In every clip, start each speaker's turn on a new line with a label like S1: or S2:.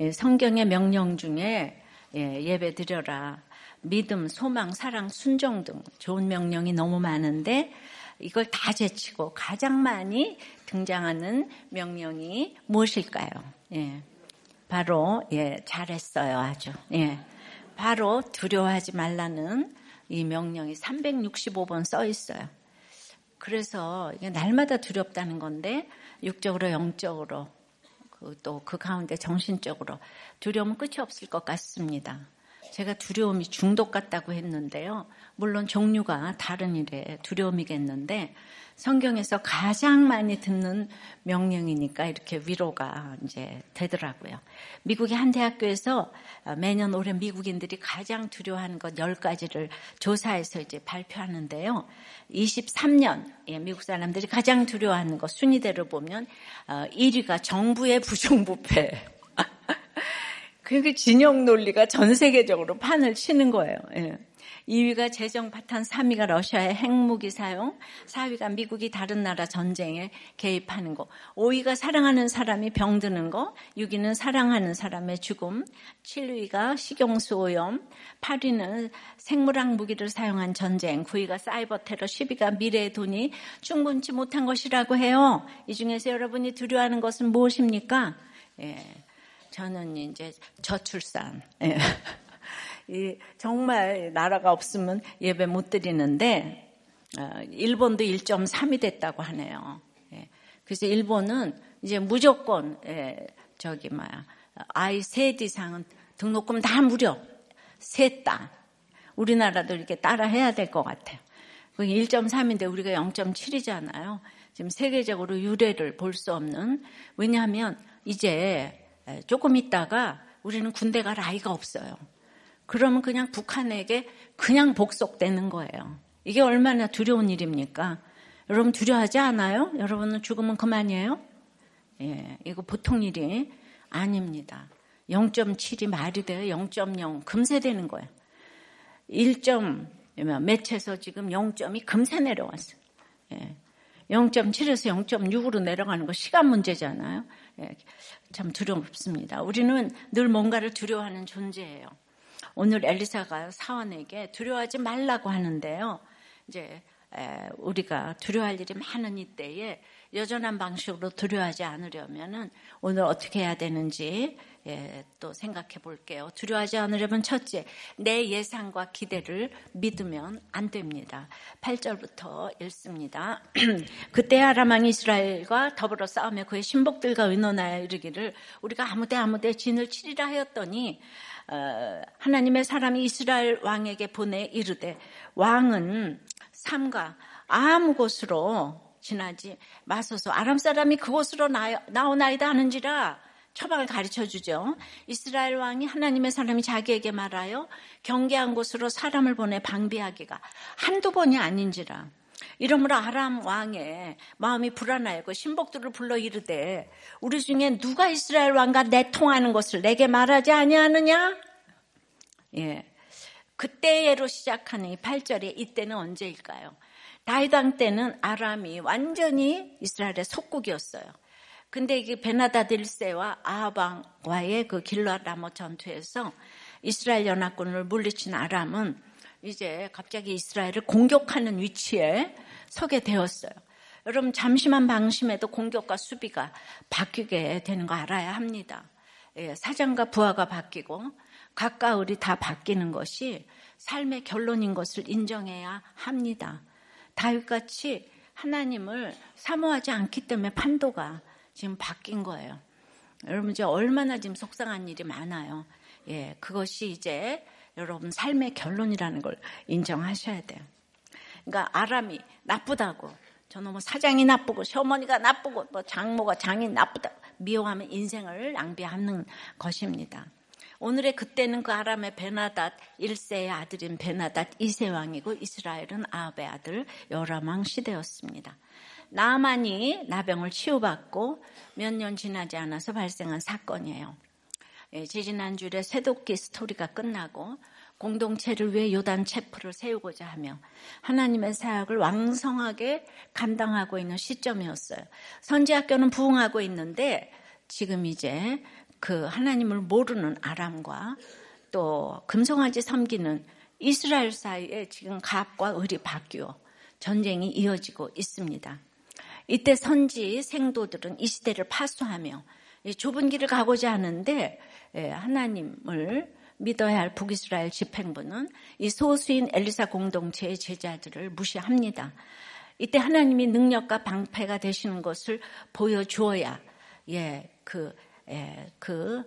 S1: 예, 성경의 명령 중에 예, 예배 드려라. 믿음, 소망, 사랑, 순종 등 좋은 명령이 너무 많은데 이걸 다 제치고 가장 많이 등장하는 명령이 무엇일까요? 예. 바로 예, 잘했어요, 아주. 예. 바로 두려워하지 말라는 이 명령이 365번 써 있어요. 그래서 날마다 두렵다는 건데 육적으로 영적으로 또그 그 가운데 정신적으로 두려움은 끝이 없을 것 같습니다. 제가 두려움이 중독 같다고 했는데요. 물론 종류가 다른 일에 두려움이겠는데 성경에서 가장 많이 듣는 명령이니까 이렇게 위로가 이제 되더라고요. 미국의 한 대학교에서 매년 올해 미국인들이 가장 두려워하는 것 10가지를 조사해서 이제 발표하는데요. 23년 예, 미국 사람들이 가장 두려워하는 것 순위대로 보면 1위가 어, 정부의 부정부패. 그 진영 논리가 전 세계적으로 판을 치는 거예요. 예. 2위가 재정 파탄, 3위가 러시아의 핵무기 사용, 4위가 미국이 다른 나라 전쟁에 개입하는 거, 5위가 사랑하는 사람이 병드는 거, 6위는 사랑하는 사람의 죽음, 7위가 식용수 오염, 8위는 생물학 무기를 사용한 전쟁, 9위가 사이버 테러, 10위가 미래의 돈이 충분치 못한 것이라고 해요. 이 중에서 여러분이 두려워하는 것은 무엇입니까? 예. 저는 이제 저출산. 예. 이 정말 나라가 없으면 예배 못 드리는데 어, 일본도 1.3이 됐다고 하네요. 예. 그래서 일본은 이제 무조건 예, 저기 뭐야 아이 셋 이상은 등록금 다 무료 셋 다. 우리나라도 이렇게 따라 해야 될 것 같아요. 그게 1.3인데 우리가 0.7이잖아요. 지금 세계적으로 유례를 볼 수 없는 왜냐하면 이제 조금 있다가 우리는 군대 갈 아이가 없어요. 그러면 그냥 북한에게 그냥 복속되는 거예요. 이게 얼마나 두려운 일입니까? 여러분 두려워하지 않아요? 여러분은 죽으면 그만이에요? 예, 이거 보통 일이 아닙니다. 0.7이 말이 돼요? 0.0 금세 되는 거예요. 1. 몇에서 지금 0점이 금세 내려왔어요. 예. 0.7에서 0.6으로 내려가는 거 시간 문제잖아요. 예. 참 두렵습니다. 우리는 늘 뭔가를 두려워하는 존재예요. 오늘 엘리사가 사원에게 두려워하지 말라고 하는데요. 이제 우리가 두려워할 일이 많은 이때에 여전한 방식으로 두려워하지 않으려면은 오늘 어떻게 해야 되는지 예, 또 생각해 볼게요. 두려워하지 않으려면 첫째, 내 예상과 기대를 믿으면 안 됩니다. 8절부터 읽습니다. 그때 아람왕 이스라엘과 더불어 싸우며 그의 신복들과 의논하여 이르기를 우리가 아무데 아무데 진을 치리라 하였더니 어, 하나님의 사람이 이스라엘 왕에게 보내 이르되 왕은 삼가 아무 곳으로 지나지 마소서 아람 사람이 그곳으로 나오나이다 하는지라 처방을 가르쳐 주죠. 이스라엘 왕이 하나님의 사람이 자기에게 말하여 경계한 곳으로 사람을 보내 방비하기가 한두 번이 아닌지라. 이러므로 아람 왕의 마음이 불안하였고 신복들을 불러 이르되 우리 중에 누가 이스라엘 왕과 내통하는 것을 내게 말하지 아니하느냐? 예. 그때로 시작하는 이 8절에 이때는 언제일까요? 다이당 때는 아람이 완전히 이스라엘의 속국이었어요. 근데 이게 베나다드 1세와 아하방과의 그 길라라모 전투에서 이스라엘 연합군을 물리친 아람은 이제 갑자기 이스라엘을 공격하는 위치에 서게 되었어요. 여러분 잠시만 방심해도 공격과 수비가 바뀌게 되는 거 알아야 합니다. 예, 사장과 부하가 바뀌고 가까울이 다 바뀌는 것이 삶의 결론인 것을 인정해야 합니다. 다윗같이 하나님을 사모하지 않기 때문에 판도가 지금 바뀐 거예요. 여러분 이제 얼마나 지금 속상한 일이 많아요. 예, 그것이 이제 여러분 삶의 결론이라는 걸 인정하셔야 돼요. 그러니까 아람이 나쁘다고 뭐 사장이 나쁘고 시어머니가 나쁘고 뭐 장모가 장인 나쁘다 미워하면 인생을 낭비하는 것입니다. 오늘의 그때는 그 아람의 베나닷 1세의 아들인 베나닷 2세 왕이고 이스라엘은 아합의 아들 여라망 시대였습니다. 나만이 나병을 치유받고 몇 년 지나지 않아서 발생한 사건이에요. 예, 지지난 주에 새도끼 스토리가 끝나고 공동체를 위해 요단 체프를 세우고자 하며 하나님의 사역을 왕성하게 감당하고 있는 시점이었어요. 선지학교는 부흥하고 있는데 지금 이제 그 하나님을 모르는 아람과 또 금송아지 섬기는 이스라엘 사이에 지금 갑과 을이 바뀌어 전쟁이 이어지고 있습니다. 이때 선지 생도들은 이 시대를 파수하며 좁은 길을 가고자 하는데 예, 하나님을 믿어야 할 북이스라엘 집행부는 이 소수인 엘리사 공동체의 제자들을 무시합니다. 이때 하나님이 능력과 방패가 되시는 것을 보여주어야 예, 그, 예, 그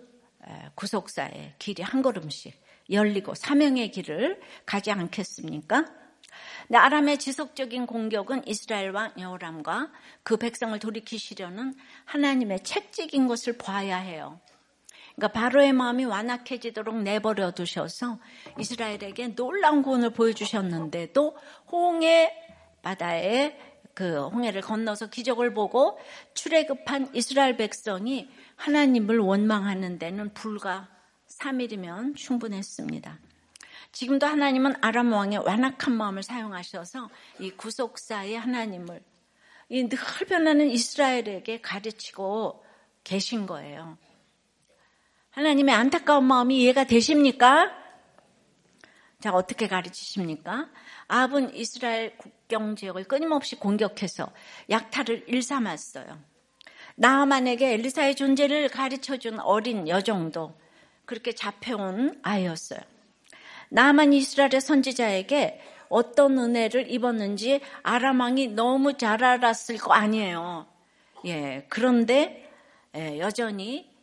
S1: 구속사의 길이 한 걸음씩 열리고 사명의 길을 가지 않겠습니까? 네, 아람의 지속적인 공격은 이스라엘 왕 여호람과 그 백성을 돌이키시려는 하나님의 책찍인 것을 봐야 해요. 그러니까 바로의 마음이 완악해지도록 내버려 두셔서 이스라엘에게 놀라운 구원을 보여주셨는데도 홍해 바다에 그 홍해를 건너서 기적을 보고 출애굽한 이스라엘 백성이 하나님을 원망하는 데는 불과 3일이면 충분했습니다. 지금도 하나님은 아람 왕의 완악한 마음을 사용하셔서 이 구속사의 하나님을 이 늘 변하는 이스라엘에게 가르치고 계신 거예요. 하나님의 안타까운 마음이 이해가 되십니까? 자, 어떻게 가르치십니까? 아합은 이스라엘 국경 지역을 끊임없이 공격해서 약탈을 일삼았어요. 나아만에게 엘리사의 존재를 가르쳐준 어린 여정도 그렇게 잡혀온 아이였어요. 나만 이스라엘의 선지자에게 어떤 은혜를 입었는지 아람왕이 너무 잘 알았을 거 아니에요. 예, 그런데 예, 여전히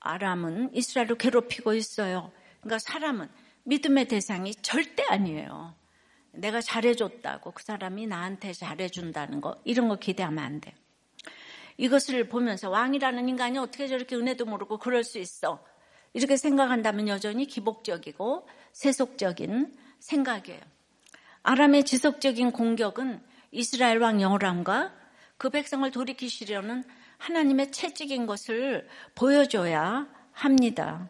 S1: 아람은 이스라엘을 괴롭히고 있어요. 그러니까 사람은 믿음의 대상이 절대 아니에요. 내가 잘해줬다고 그 사람이 나한테 잘해준다는 거 이런 거 기대하면 안 돼. 이것을 보면서 왕이라는 인간이 어떻게 저렇게 은혜도 모르고 그럴 수 있어. 이렇게 생각한다면 여전히 기복적이고 세속적인 생각이에요. 아람의 지속적인 공격은 이스라엘 왕 여호람과 그 백성을 돌이키시려는 하나님의 채찍인 것을 보여줘야 합니다.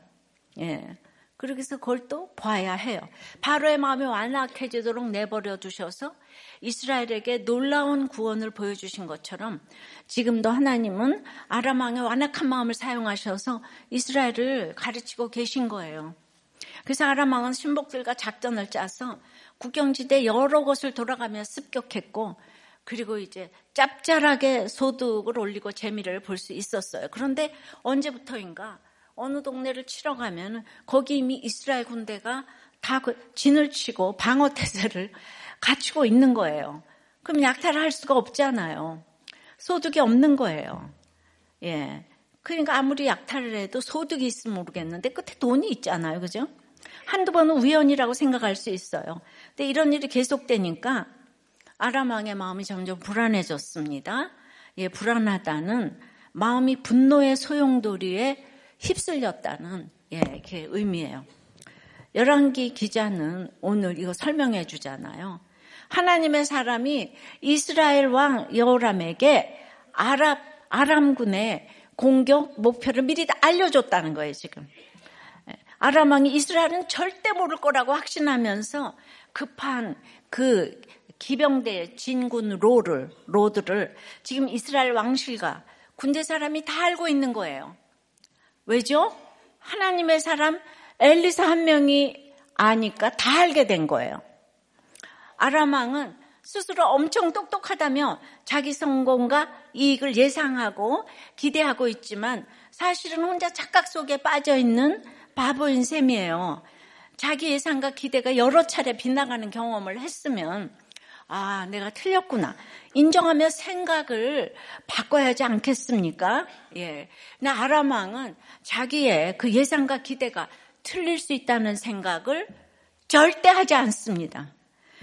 S1: 예. 그러기서 그걸 또 봐야 해요. 바로의 마음이 완악해지도록 내버려 두셔서 이스라엘에게 놀라운 구원을 보여주신 것처럼 지금도 하나님은 아람 왕의 완악한 마음을 사용하셔서 이스라엘을 가르치고 계신 거예요. 그래서 아람 왕은 신복들과 작전을 짜서 국경지대 여러 곳을 돌아가며 습격했고 그리고 이제 짭짤하게 소득을 올리고 재미를 볼 수 있었어요. 그런데 언제부터인가 어느 동네를 치러 가면 거기 이미 이스라엘 군대가 다그 진을 치고 방어 태세를 갖추고 있는 거예요. 그럼 약탈을 할 수가 없잖아요. 소득이 없는 거예요. 예. 그러니까 아무리 약탈을 해도 소득이 있으면 모르겠는데 끝에 돈이 있잖아요. 그죠? 한두 번은 우연이라고 생각할 수 있어요. 근데 이런 일이 계속되니까 아람 왕의 마음이 점점 불안해졌습니다. 예, 불안하다는 마음이 분노의 소용돌이에 휩쓸렸다는 예, 이렇게 의미예요. 열왕기 기자는 오늘 이거 설명해 주잖아요. 하나님의 사람이 이스라엘 왕 여호람에게 아랍 아람군의 공격 목표를 미리 다 알려줬다는 거예요 지금. 예, 아람 왕이 이스라엘은 절대 모를 거라고 확신하면서 급한 그 기병대 진군 로를 로드를 지금 이스라엘 왕실과 군대 사람이 다 알고 있는 거예요. 왜죠? 하나님의 사람 엘리사 한 명이 아니까 다 알게 된 거예요. 아람왕은 스스로 엄청 똑똑하다며 자기 성공과 이익을 예상하고 기대하고 있지만 사실은 혼자 착각 속에 빠져 있는 바보인 셈이에요. 자기 예상과 기대가 여러 차례 빗나가는 경험을 했으면 아, 내가 틀렸구나. 인정하며 생각을 바꿔야 하지 않겠습니까? 예. 나 아람왕은 자기의 그 예상과 기대가 틀릴 수 있다는 생각을 절대 하지 않습니다.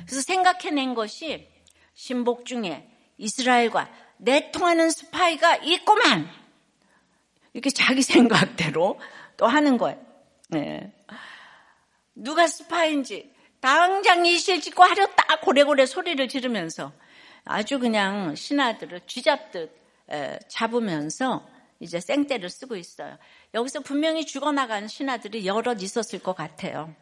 S1: 그래서 생각해낸 것이 신복 중에 이스라엘과 내통하는 스파이가 있구만! 이렇게 자기 생각대로 또 하는 거예요. 네. 누가 스파인지 당장 이실 짓고 하렸다 고래고래 소리를 지르면서 아주 그냥 신하들을 쥐잡듯 잡으면서 이제 생떼를 쓰고 있어요. 여기서 분명히 죽어나간 신하들이 여럿 있었을 것 같아요.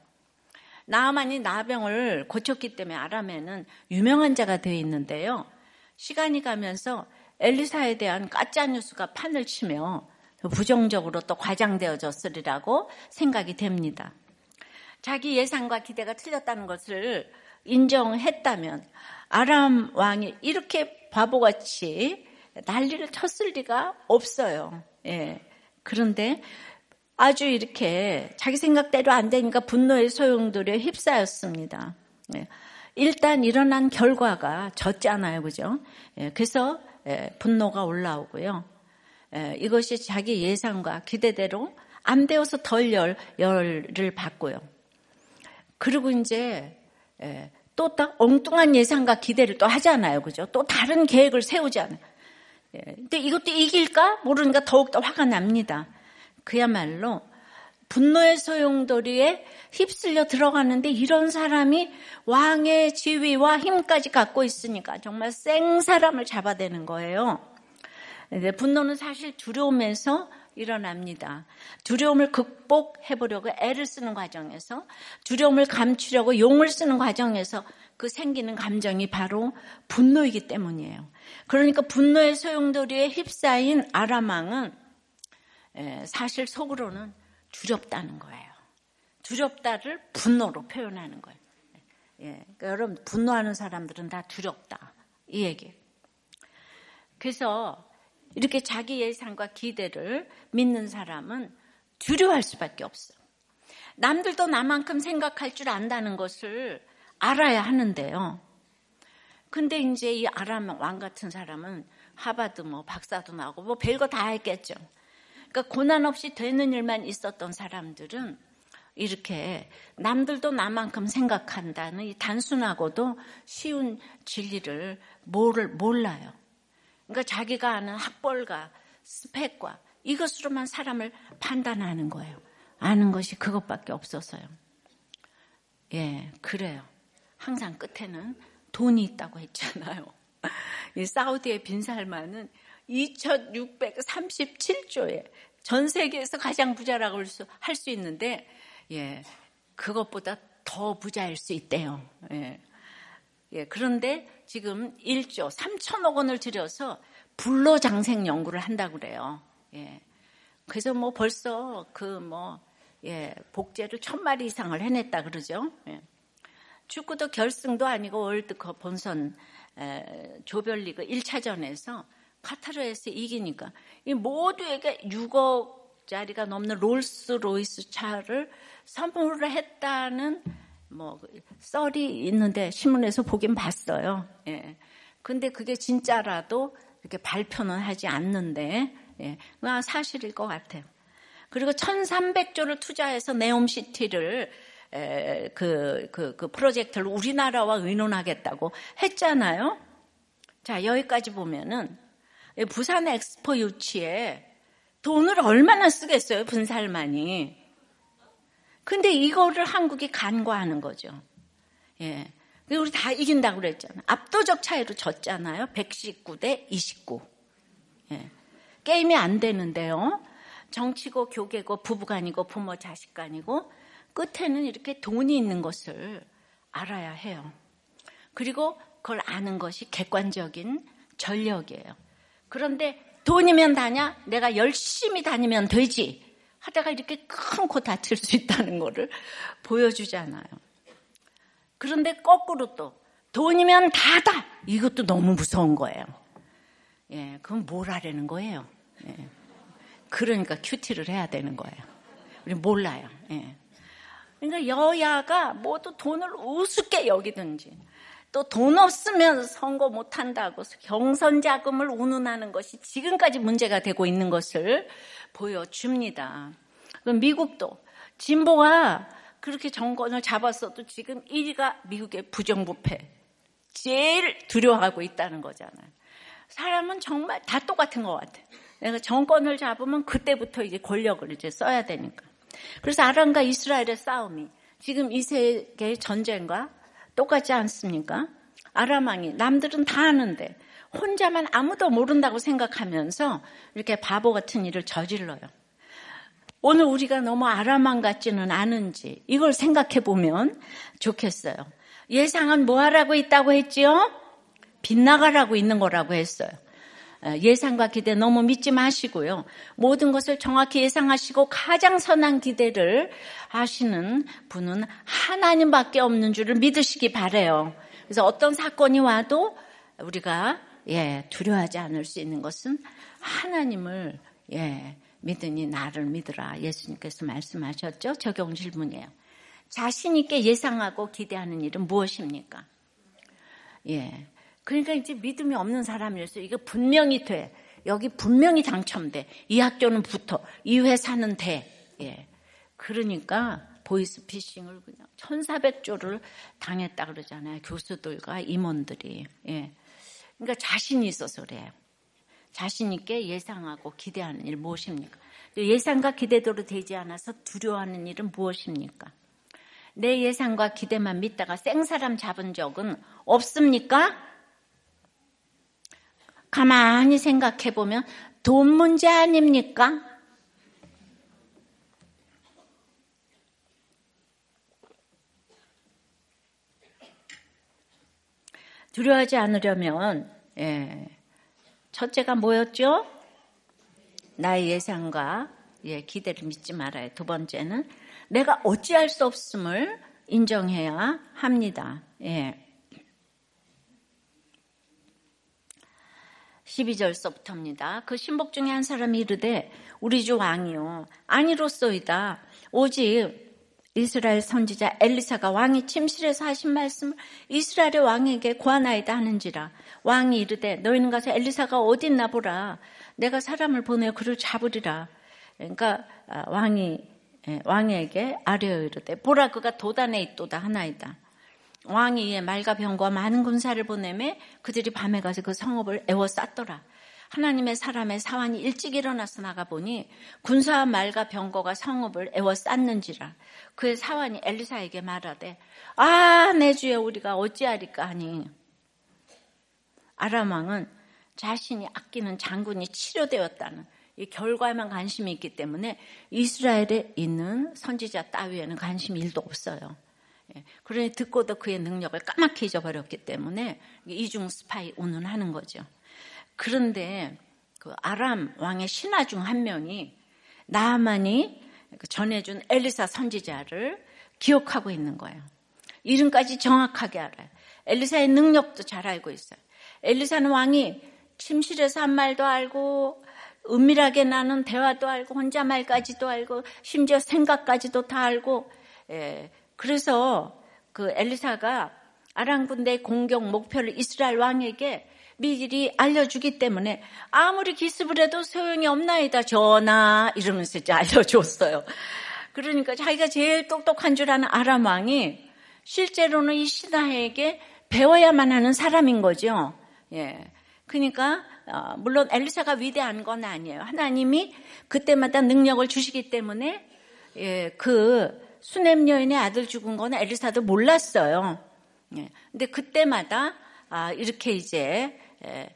S1: 나아만이 나병을 고쳤기 때문에 아람에는 유명한 자가 되어 있는데요. 시간이 가면서 엘리사에 대한 가짜 뉴스가 판을 치며 부정적으로 또 과장되어졌으리라고 생각이 됩니다. 자기 예상과 기대가 틀렸다는 것을 인정했다면 아람 왕이 이렇게 바보같이 난리를 쳤을 리가 없어요. 예. 그런데 아주 이렇게 자기 생각대로 안 되니까 분노의 소용돌이에 휩싸였습니다. 예. 일단 일어난 결과가 졌잖아요. 그죠? 예. 그래서 예, 분노가 올라오고요. 예. 이것이 자기 예상과 기대대로 안 되어서 덜 열, 열을 받고요. 그리고 이제 예, 또딱 엉뚱한 예상과 기대를 또 하잖아요. 그죠? 또 다른 계획을 세우잖아요. 예, 근데 이것도 이길까? 모르니까 더욱더 화가 납니다. 그야말로 분노의 소용돌이에 휩쓸려 들어가는데 이런 사람이 왕의 지위와 힘까지 갖고 있으니까 정말 생 사람을 잡아대는 거예요. 분노는 사실 두려움에서 일어납니다. 두려움을 극복해 보려고 애를 쓰는 과정에서 두려움을 감추려고 용을 쓰는 과정에서 그 생기는 감정이 바로 분노이기 때문이에요. 그러니까 분노의 소용돌이에 휩싸인 아람왕은 사실 속으로는 두렵다는 거예요. 두렵다를 분노로 표현하는 거예요. 예, 그러니까 여러분 분노하는 사람들은 다 두렵다 이 얘기. 그래서 이렇게 자기 예상과 기대를 믿는 사람은 두려워할 수밖에 없어. 남들도 나만큼 생각할 줄 안다는 것을 알아야 하는데요. 근데 이제 이 아람 왕 같은 사람은 하바드 뭐 박사도 나오고 뭐 별거 다 했겠죠. 그러니까 고난 없이 되는 일만 있었던 사람들은 이렇게 남들도 나만큼 생각한다는 이 단순하고도 쉬운 진리를 몰라요. 그러니까 자기가 아는 학벌과 스펙과 이것으로만 사람을 판단하는 거예요. 아는 것이 그것밖에 없어서요. 예, 그래요. 항상 끝에는 돈이 있다고 했잖아요. 이 사우디의 빈살만은 2,637조에 전 세계에서 가장 부자라고 할수 있는데, 예, 그것보다 더 부자일 수 있대요. 예. 예, 그런데 지금 1조 3천억 원을 들여서 불로장생 연구를 한다고 그래요. 예. 그래서 뭐 벌써 그 뭐, 예, 복제를 천 마리 이상을 해냈다 그러죠. 예. 축구도 결승도 아니고 월드컵 본선 에, 조별리그 1차전에서 카타르에서 이기니까 이 모두에게 6억짜리가 넘는 롤스로이스 차를 선물을 했다는 뭐 썰이 있는데 신문에서 보긴 봤어요. 예. 근데 그게 진짜라도 이렇게 발표는 하지 않는데 예. 사실일 것 같아요. 그리고 1,300조를 투자해서 네옴시티를 그, 그, 그 프로젝트를 우리나라와 의논하겠다고 했잖아요. 자, 여기까지 보면은 부산 엑스포 유치에 돈을 얼마나 쓰겠어요, 분살만이. 근데 이거를 한국이 간과하는 거죠. 예. 우리 다 이긴다고 그랬잖아요. 압도적 차이로 졌잖아요. 119대 29. 예. 게임이 안 되는데요. 정치고 교계고 부부간이고 부모 자식간이고 끝에는 이렇게 돈이 있는 것을 알아야 해요. 그리고 그걸 아는 것이 객관적인 전력이에요. 그런데 돈이면 다냐? 내가 열심히 다니면 되지. 하다가 이렇게 큰 코 다칠 수 있다는 것을 보여주잖아요. 그런데 거꾸로 또 돈이면 다다. 이것도 너무 무서운 거예요. 예, 그건 뭘 하려는 거예요. 예. 그러니까 큐티를 해야 되는 거예요. 우리 몰라요. 예. 그러니까 여야가 모두 돈을 우습게 여기든지 또 돈 없으면 선거 못 한다고 경선 자금을 운운하는 것이 지금까지 문제가 되고 있는 것을 보여줍니다. 미국도 진보가 그렇게 정권을 잡았어도 지금 1위가 미국의 부정부패. 제일 두려워하고 있다는 거잖아요. 사람은 정말 다 똑같은 것 같아요. 내가 정권을 잡으면 그때부터 이제 권력을 이제 써야 되니까. 그래서 아람과 이스라엘의 싸움이 지금 이 세계의 전쟁과 똑같지 않습니까? 아람왕이 남들은 다 아는데 혼자만 아무도 모른다고 생각하면서 이렇게 바보 같은 일을 저질러요. 오늘 우리가 너무 아람왕 같지는 않은지 이걸 생각해 보면 좋겠어요. 예상은 뭐 하라고 있다고 했지요? 빗나가라고 있는 거라고 했어요. 어, 예상과 기대 너무 믿지 마시고요. 모든 것을 정확히 예상하시고 가장 선한 기대를 하시는 분은 하나님밖에 없는 줄을 믿으시기 바래요. 그래서 어떤 사건이 와도 우리가 예, 두려워하지 않을 수 있는 것은 하나님을 예, 믿으니 나를 믿으라. 예수님께서 말씀하셨죠. 적용 질문이에요. 자신 있게 예상하고 기대하는 일은 무엇입니까? 예. 그러니까 이제 믿음이 없는 사람이었어요. 이거 분명히 돼. 여기 분명히 당첨돼. 이 학교는 붙어. 이 회사는 돼. 예. 그러니까 보이스피싱을 그냥 천사백조를 당했다 그러잖아요. 교수들과 임원들이. 예. 그러니까 자신이 있어서 그래요. 자신 있게 예상하고 기대하는 일 무엇입니까? 예상과 기대대로 되지 않아서 두려워하는 일은 무엇입니까? 내 예상과 기대만 믿다가 생사람 잡은 적은 없습니까? 가만히 생각해 보면 돈 문제 아닙니까? 두려워하지 않으려면 예, 첫째가 뭐였죠? 나의 예상과 예, 기대를 믿지 말아요. 두 번째는 내가 어찌할 수 없음을 인정해야 합니다. 예. 12절서부터입니다. 그 신복 중에 한 사람이 이르되 우리 주 왕이요 아니로소이다. 오직 이스라엘 선지자 엘리사가 왕이 침실에서 하신 말씀을 이스라엘의 왕에게 고하나이다 하는지라 왕이 이르되 너희는 가서 엘리사가 어디 있나 보라 내가 사람을 보내어 그를 잡으리라 그러니까 아, 왕이 예, 왕에게 아뢰어 이르되 보라 그가 도단에 있도다 하나이다 왕이 말과 병과 많은 군사를 보내매 그들이 밤에 가서 그 성읍을 에워쌌더라. 하나님의 사람의 사환이 일찍 일어나서 나가 보니 군사와 말과 병거가 성읍을 에워쌌는지라. 그의 사환이 엘리사에게 말하되 아 내 주여 우리가 어찌하리까 하니. 아람 왕은 자신이 아끼는 장군이 치료되었다는 이 결과에만 관심이 있기 때문에 이스라엘에 있는 선지자 따위에는 관심이 일도 없어요. 예, 그러니 듣고도 그의 능력을 까맣게 잊어버렸기 때문에 이중 스파이 운운하는 거죠. 그런데 그 아람 왕의 신하 중 한 명이 나만이 그 전해준 엘리사 선지자를 기억하고 있는 거예요. 이름까지 정확하게 알아요. 엘리사의 능력도 잘 알고 있어요. 엘리사는 왕이 침실에서 한 말도 알고 은밀하게 나는 대화도 알고 혼자 말까지도 알고 심지어 생각까지도 다 알고 예, 그래서 그 엘리사가 아람 군대 공격 목표를 이스라엘 왕에게 미리 알려주기 때문에 아무리 기습을 해도 소용이 없나이다 전하 이러면서 이제 알려줬어요. 그러니까 자기가 제일 똑똑한 줄 아는 아람 왕이 실제로는 이 신하에게 배워야만 하는 사람인 거죠. 예. 그러니까 어, 물론 엘리사가 위대한 건 아니에요. 하나님이 그때마다 능력을 주시기 때문에 예, 그 수냄 여인의 아들 죽은 거는 엘리사도 몰랐어요. 예. 근데 그때마다 아, 이렇게 이제 예,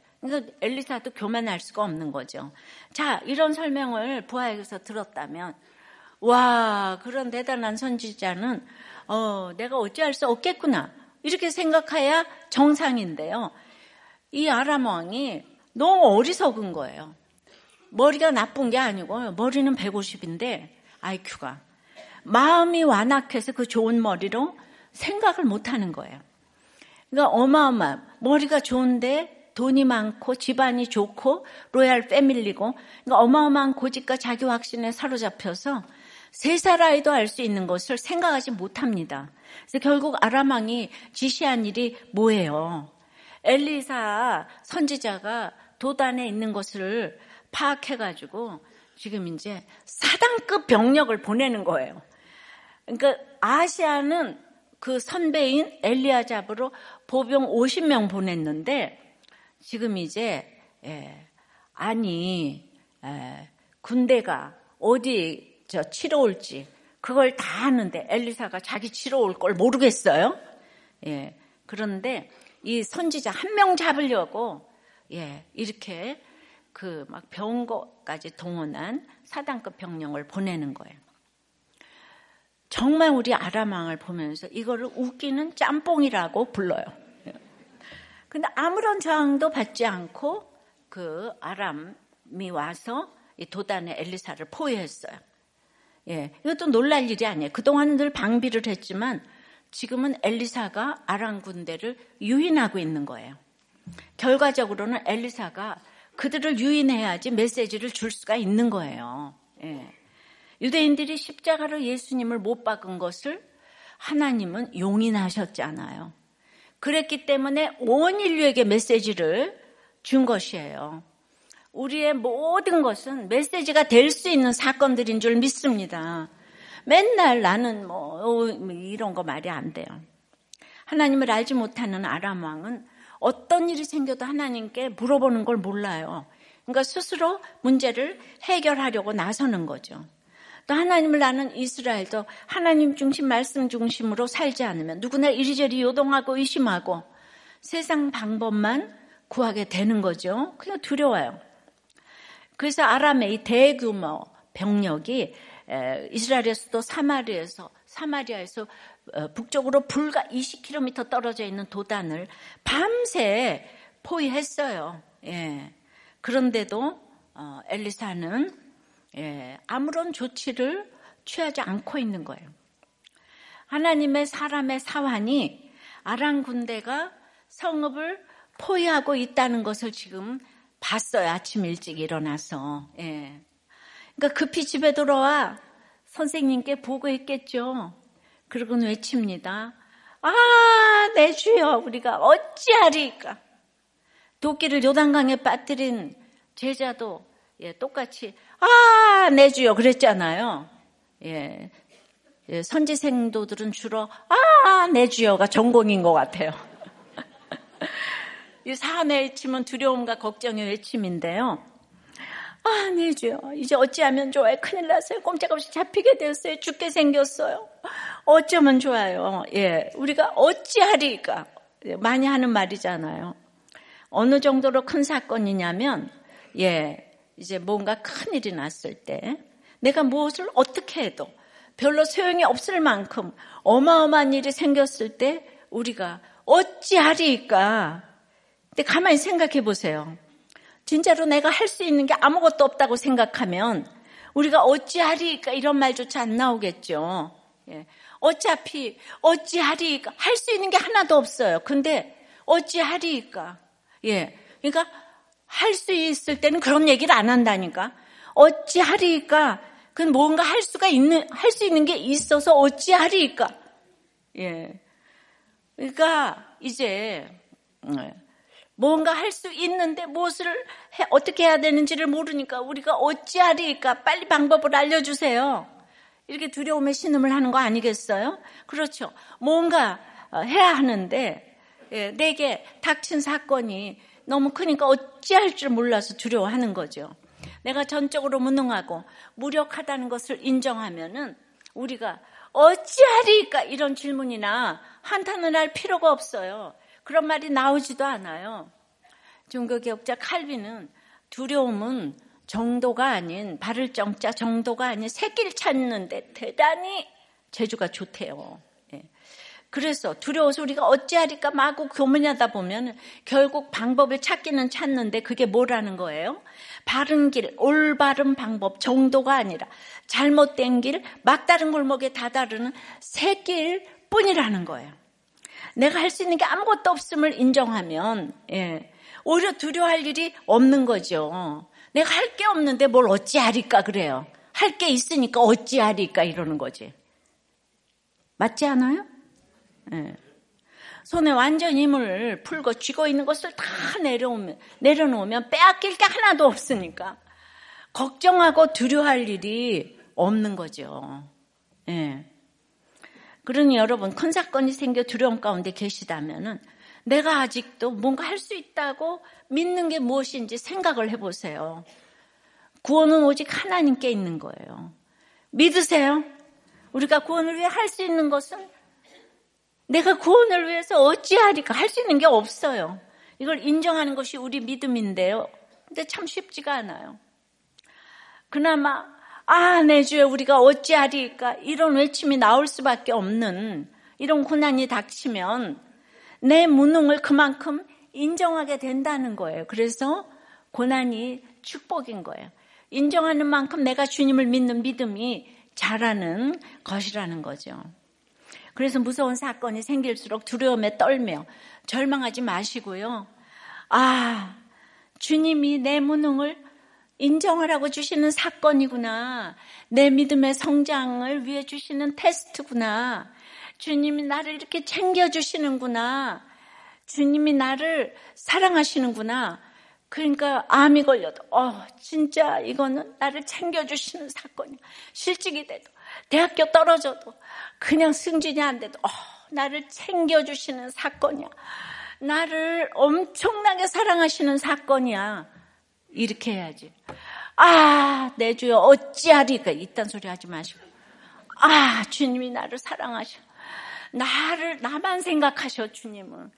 S1: 엘리사도 교만할 수가 없는 거죠. 자, 이런 설명을 부하에게서 들었다면 와, 그런 대단한 선지자는 어, 내가 어찌할 수 없겠구나. 이렇게 생각해야 정상인데요. 이 아람 왕이 너무 어리석은 거예요. 머리가 나쁜 게 아니고 머리는 150인데 IQ가 마음이 완악해서 그 좋은 머리로 생각을 못 하는 거예요. 그러니까 어마어마 머리가 좋은데 돈이 많고 집안이 좋고 로얄 패밀리고 그러니까 어마어마한 고집과 자기 확신에 사로잡혀서 세 살 아이도 알 수 있는 것을 생각하지 못합니다. 그래서 결국 아람왕이 지시한 일이 뭐예요? 엘리사 선지자가 도단에 있는 것을 파악해가지고 지금 이제 사단급 병력을 보내는 거예요. 그러니까 아시아는 그 선배인 엘리아 잡으로 보병 50명 보냈는데 지금 이제 예, 아니 예, 군대가 어디 저 치러 올지 그걸 다 아는데 엘리사가 자기 치러 올 걸 모르겠어요. 예, 그런데 이 선지자 한 명 잡으려고 예, 이렇게 그 막 병거까지 동원한 사단급 병력을 보내는 거예요. 정말 우리 아람왕을 보면서 이거를 웃기는 짬뽕이라고 불러요. 근데 아무런 저항도 받지 않고 그 아람이 와서 이 도단의 엘리사를 포위했어요. 예, 이것도 놀랄 일이 아니에요. 그동안은 늘 방비를 했지만 지금은 엘리사가 아람 군대를 유인하고 있는 거예요. 결과적으로는 엘리사가 그들을 유인해야지 메시지를 줄 수가 있는 거예요. 예. 유대인들이 십자가로 예수님을 못 박은 것을 하나님은 용인하셨잖아요. 그랬기 때문에 온 인류에게 메시지를 준 것이에요. 우리의 모든 것은 메시지가 될 수 있는 사건들인 줄 믿습니다. 맨날 나는 뭐, 뭐 이런 거 말이 안 돼요. 하나님을 알지 못하는 아람 왕은 어떤 일이 생겨도 하나님께 물어보는 걸 몰라요. 그러니까 스스로 문제를 해결하려고 나서는 거죠. 또 하나님을 아는 이스라엘도 하나님 중심, 말씀 중심으로 살지 않으면 누구나 이리저리 요동하고 의심하고 세상 방법만 구하게 되는 거죠. 그냥 두려워요. 그래서 아람의 이 대규모 병력이 이스라엘의 수도 사마리에서 사마리아에서 어, 북쪽으로 불과 20km 떨어져 있는 도단을 밤새 포위했어요. 예. 그런데도 어, 엘리사는 예, 아무런 조치를 취하지 않고 있는 거예요. 하나님의 사람의 사환이 아람 군대가 성읍을 포위하고 있다는 것을 지금 봤어요. 아침 일찍 일어나서. 예. 그러니까 급히 집에 돌아와 선생님께 보고했겠죠. 그러고는 외칩니다. 아, 내 주여, 우리가 어찌하리까? 도끼를 요단강에 빠뜨린 제자도 예, 똑같이 아, 내 주여 그랬잖아요. 예, 예, 선지 생도들은 주로 아, 내 주여가 전공인 것 같아요. 이 사안의 외침은 두려움과 걱정의 외침인데요. 아, 네, 주여. 이제 어찌하면 좋아요. 큰일 났어요. 꼼짝없이 잡히게 되었어요. 죽게 생겼어요. 어쩌면 좋아요. 예. 우리가 어찌하리까? 많이 하는 말이잖아요. 어느 정도로 큰 사건이냐면, 예. 이제 뭔가 큰 일이 났을 때, 내가 무엇을 어떻게 해도 별로 소용이 없을 만큼 어마어마한 일이 생겼을 때, 우리가 어찌하리까? 근데 가만히 생각해 보세요. 진짜로 내가 할 수 있는 게 아무것도 없다고 생각하면 우리가 어찌하리까 이런 말조차 안 나오겠죠. 예. 어차피 어찌하리까 할 수 있는 게 하나도 없어요. 근데 어찌하리까 예. 그러니까 할 수 있을 때는 그런 얘기를 안 한다니까. 어찌 하리까 그건 뭔가 할 수가 있는 할 수 있는 게 있어서 어찌 하리까 예. 그러니까 이제 예. 뭔가 할 수 있는데 무엇을 해, 어떻게 해야 되는지를 모르니까 우리가 어찌하리까 빨리 방법을 알려주세요. 이렇게 두려움에 신음을 하는 거 아니겠어요? 그렇죠. 뭔가 어, 해야 하는데 예, 내게 닥친 사건이 너무 크니까 어찌할 줄 몰라서 두려워하는 거죠. 내가 전적으로 무능하고 무력하다는 것을 인정하면은 우리가 어찌하리까 이런 질문이나 한탄을 할 필요가 없어요. 그런 말이 나오지도 않아요. 종교개혁자 칼빈은 두려움은 정도가 아닌 바를 정자 정도가 아닌 새길 찾는데 대단히 재주가 좋대요. 예. 그래서 두려워서 우리가 어찌하리까 마구 고민하다 보면 결국 방법을 찾기는 찾는데 그게 뭐라는 거예요? 바른 길, 올바른 방법 정도가 아니라 잘못된 길, 막다른 골목에 다다르는 새길 뿐이라는 거예요. 내가 할 수 있는 게 아무것도 없음을 인정하면 예, 오히려 두려워할 일이 없는 거죠. 내가 할 게 없는데 뭘 어찌하리까 그래요. 할 게 있으니까 어찌하리까 이러는 거지. 맞지 않아요? 예. 손에 완전 힘을 풀고 쥐고 있는 것을 다 내려오면, 내려놓으면 빼앗길 게 하나도 없으니까 걱정하고 두려워할 일이 없는 거죠. 예. 그러니 여러분 큰 사건이 생겨 두려움 가운데 계시다면은 내가 아직도 뭔가 할 수 있다고 믿는 게 무엇인지 생각을 해보세요. 구원은 오직 하나님께 있는 거예요. 믿으세요? 우리가 구원을 위해 할 수 있는 것은 내가 구원을 위해서 어찌하리까 할 수 있는 게 없어요. 이걸 인정하는 것이 우리 믿음인데요. 근데 참 쉽지가 않아요. 그나마 아, 내 주여 우리가 어찌하리까 이런 외침이 나올 수밖에 없는 이런 고난이 닥치면 내 무능을 그만큼 인정하게 된다는 거예요. 그래서 고난이 축복인 거예요. 인정하는 만큼 내가 주님을 믿는 믿음이 자라는 것이라는 거죠. 그래서 무서운 사건이 생길수록 두려움에 떨며 절망하지 마시고요. 아, 주님이 내 무능을 인정하라고 주시는 사건이구나. 내 믿음의 성장을 위해 주시는 테스트구나. 주님이 나를 이렇게 챙겨주시는구나. 주님이 나를 사랑하시는구나. 그러니까 암이 걸려도, 어, 진짜 이거는 나를 챙겨주시는 사건이야. 실직이 돼도, 대학교 떨어져도, 그냥 승진이 안 돼도, 어, 나를 챙겨주시는 사건이야. 나를 엄청나게 사랑하시는 사건이야. 이렇게 해야지. 아, 내 주여 어찌하리까 이딴 소리 하지 마시고. 아, 주님이 나를 사랑하셔. 나를 나만 생각하셔 주님은.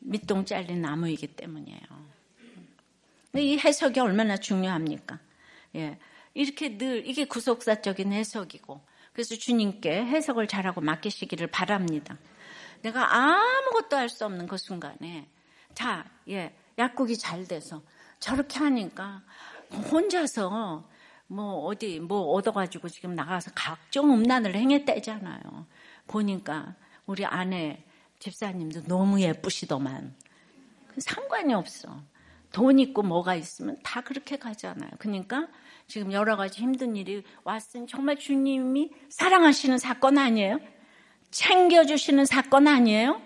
S1: 밑동 잘린 나무이기 때문이에요. 이 해석이 얼마나 중요합니까? 예. 이렇게 늘 이게 구속사적인 해석이고 그래서 주님께 해석을 잘하고 맡기시기를 바랍니다. 내가 아무것도 할 수 없는 그 순간에 자, 예, 약국이 잘 돼서 저렇게 하니까 혼자서 뭐 어디 뭐 얻어가지고 지금 나가서 각종 음란을 행했다잖아요. 보니까 우리 아내 집사님도 너무 예쁘시더만 상관이 없어. 돈 있고 뭐가 있으면 다 그렇게 가잖아요. 그러니까 지금 여러 가지 힘든 일이 왔으니 정말 주님이 사랑하시는 사건 아니에요? 챙겨주시는 사건 아니에요?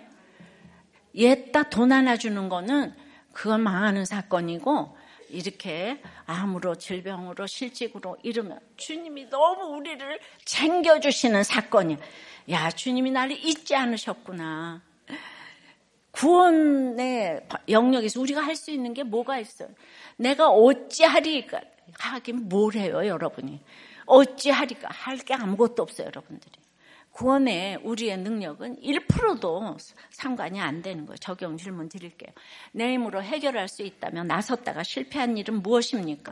S1: 옛다 돈 하나 주는 거는 그건 망하는 사건이고 이렇게 암으로 질병으로 실직으로 이러면 주님이 너무 우리를 챙겨주시는 사건이야. 야 주님이 나를 잊지 않으셨구나. 구원의 영역에서 우리가 할 수 있는 게 뭐가 있어요? 내가 어찌하리까 하긴 뭘 해요 여러분이 어찌하리까 할 게 아무것도 없어요 여러분들이 구원의 우리의 능력은 1%도 상관이 안 되는 거예요. 적용 질문 드릴게요. 내 힘으로 해결할 수 있다면 나섰다가 실패한 일은 무엇입니까?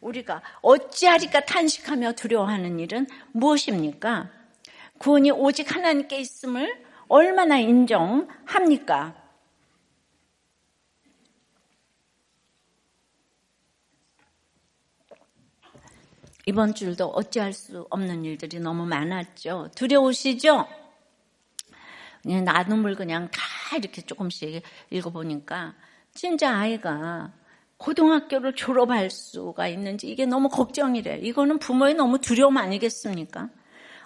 S1: 우리가 어찌하리까 탄식하며 두려워하는 일은 무엇입니까? 구원이 오직 하나님께 있음을 얼마나 인정합니까? 이번 줄도 어찌할 수 없는 일들이 너무 많았죠. 두려우시죠? 나눔을 그냥 다 이렇게 조금씩 읽어보니까 진짜 아이가 고등학교를 졸업할 수가 있는지 이게 너무 걱정이래. 이거는 부모의 너무 두려움 아니겠습니까?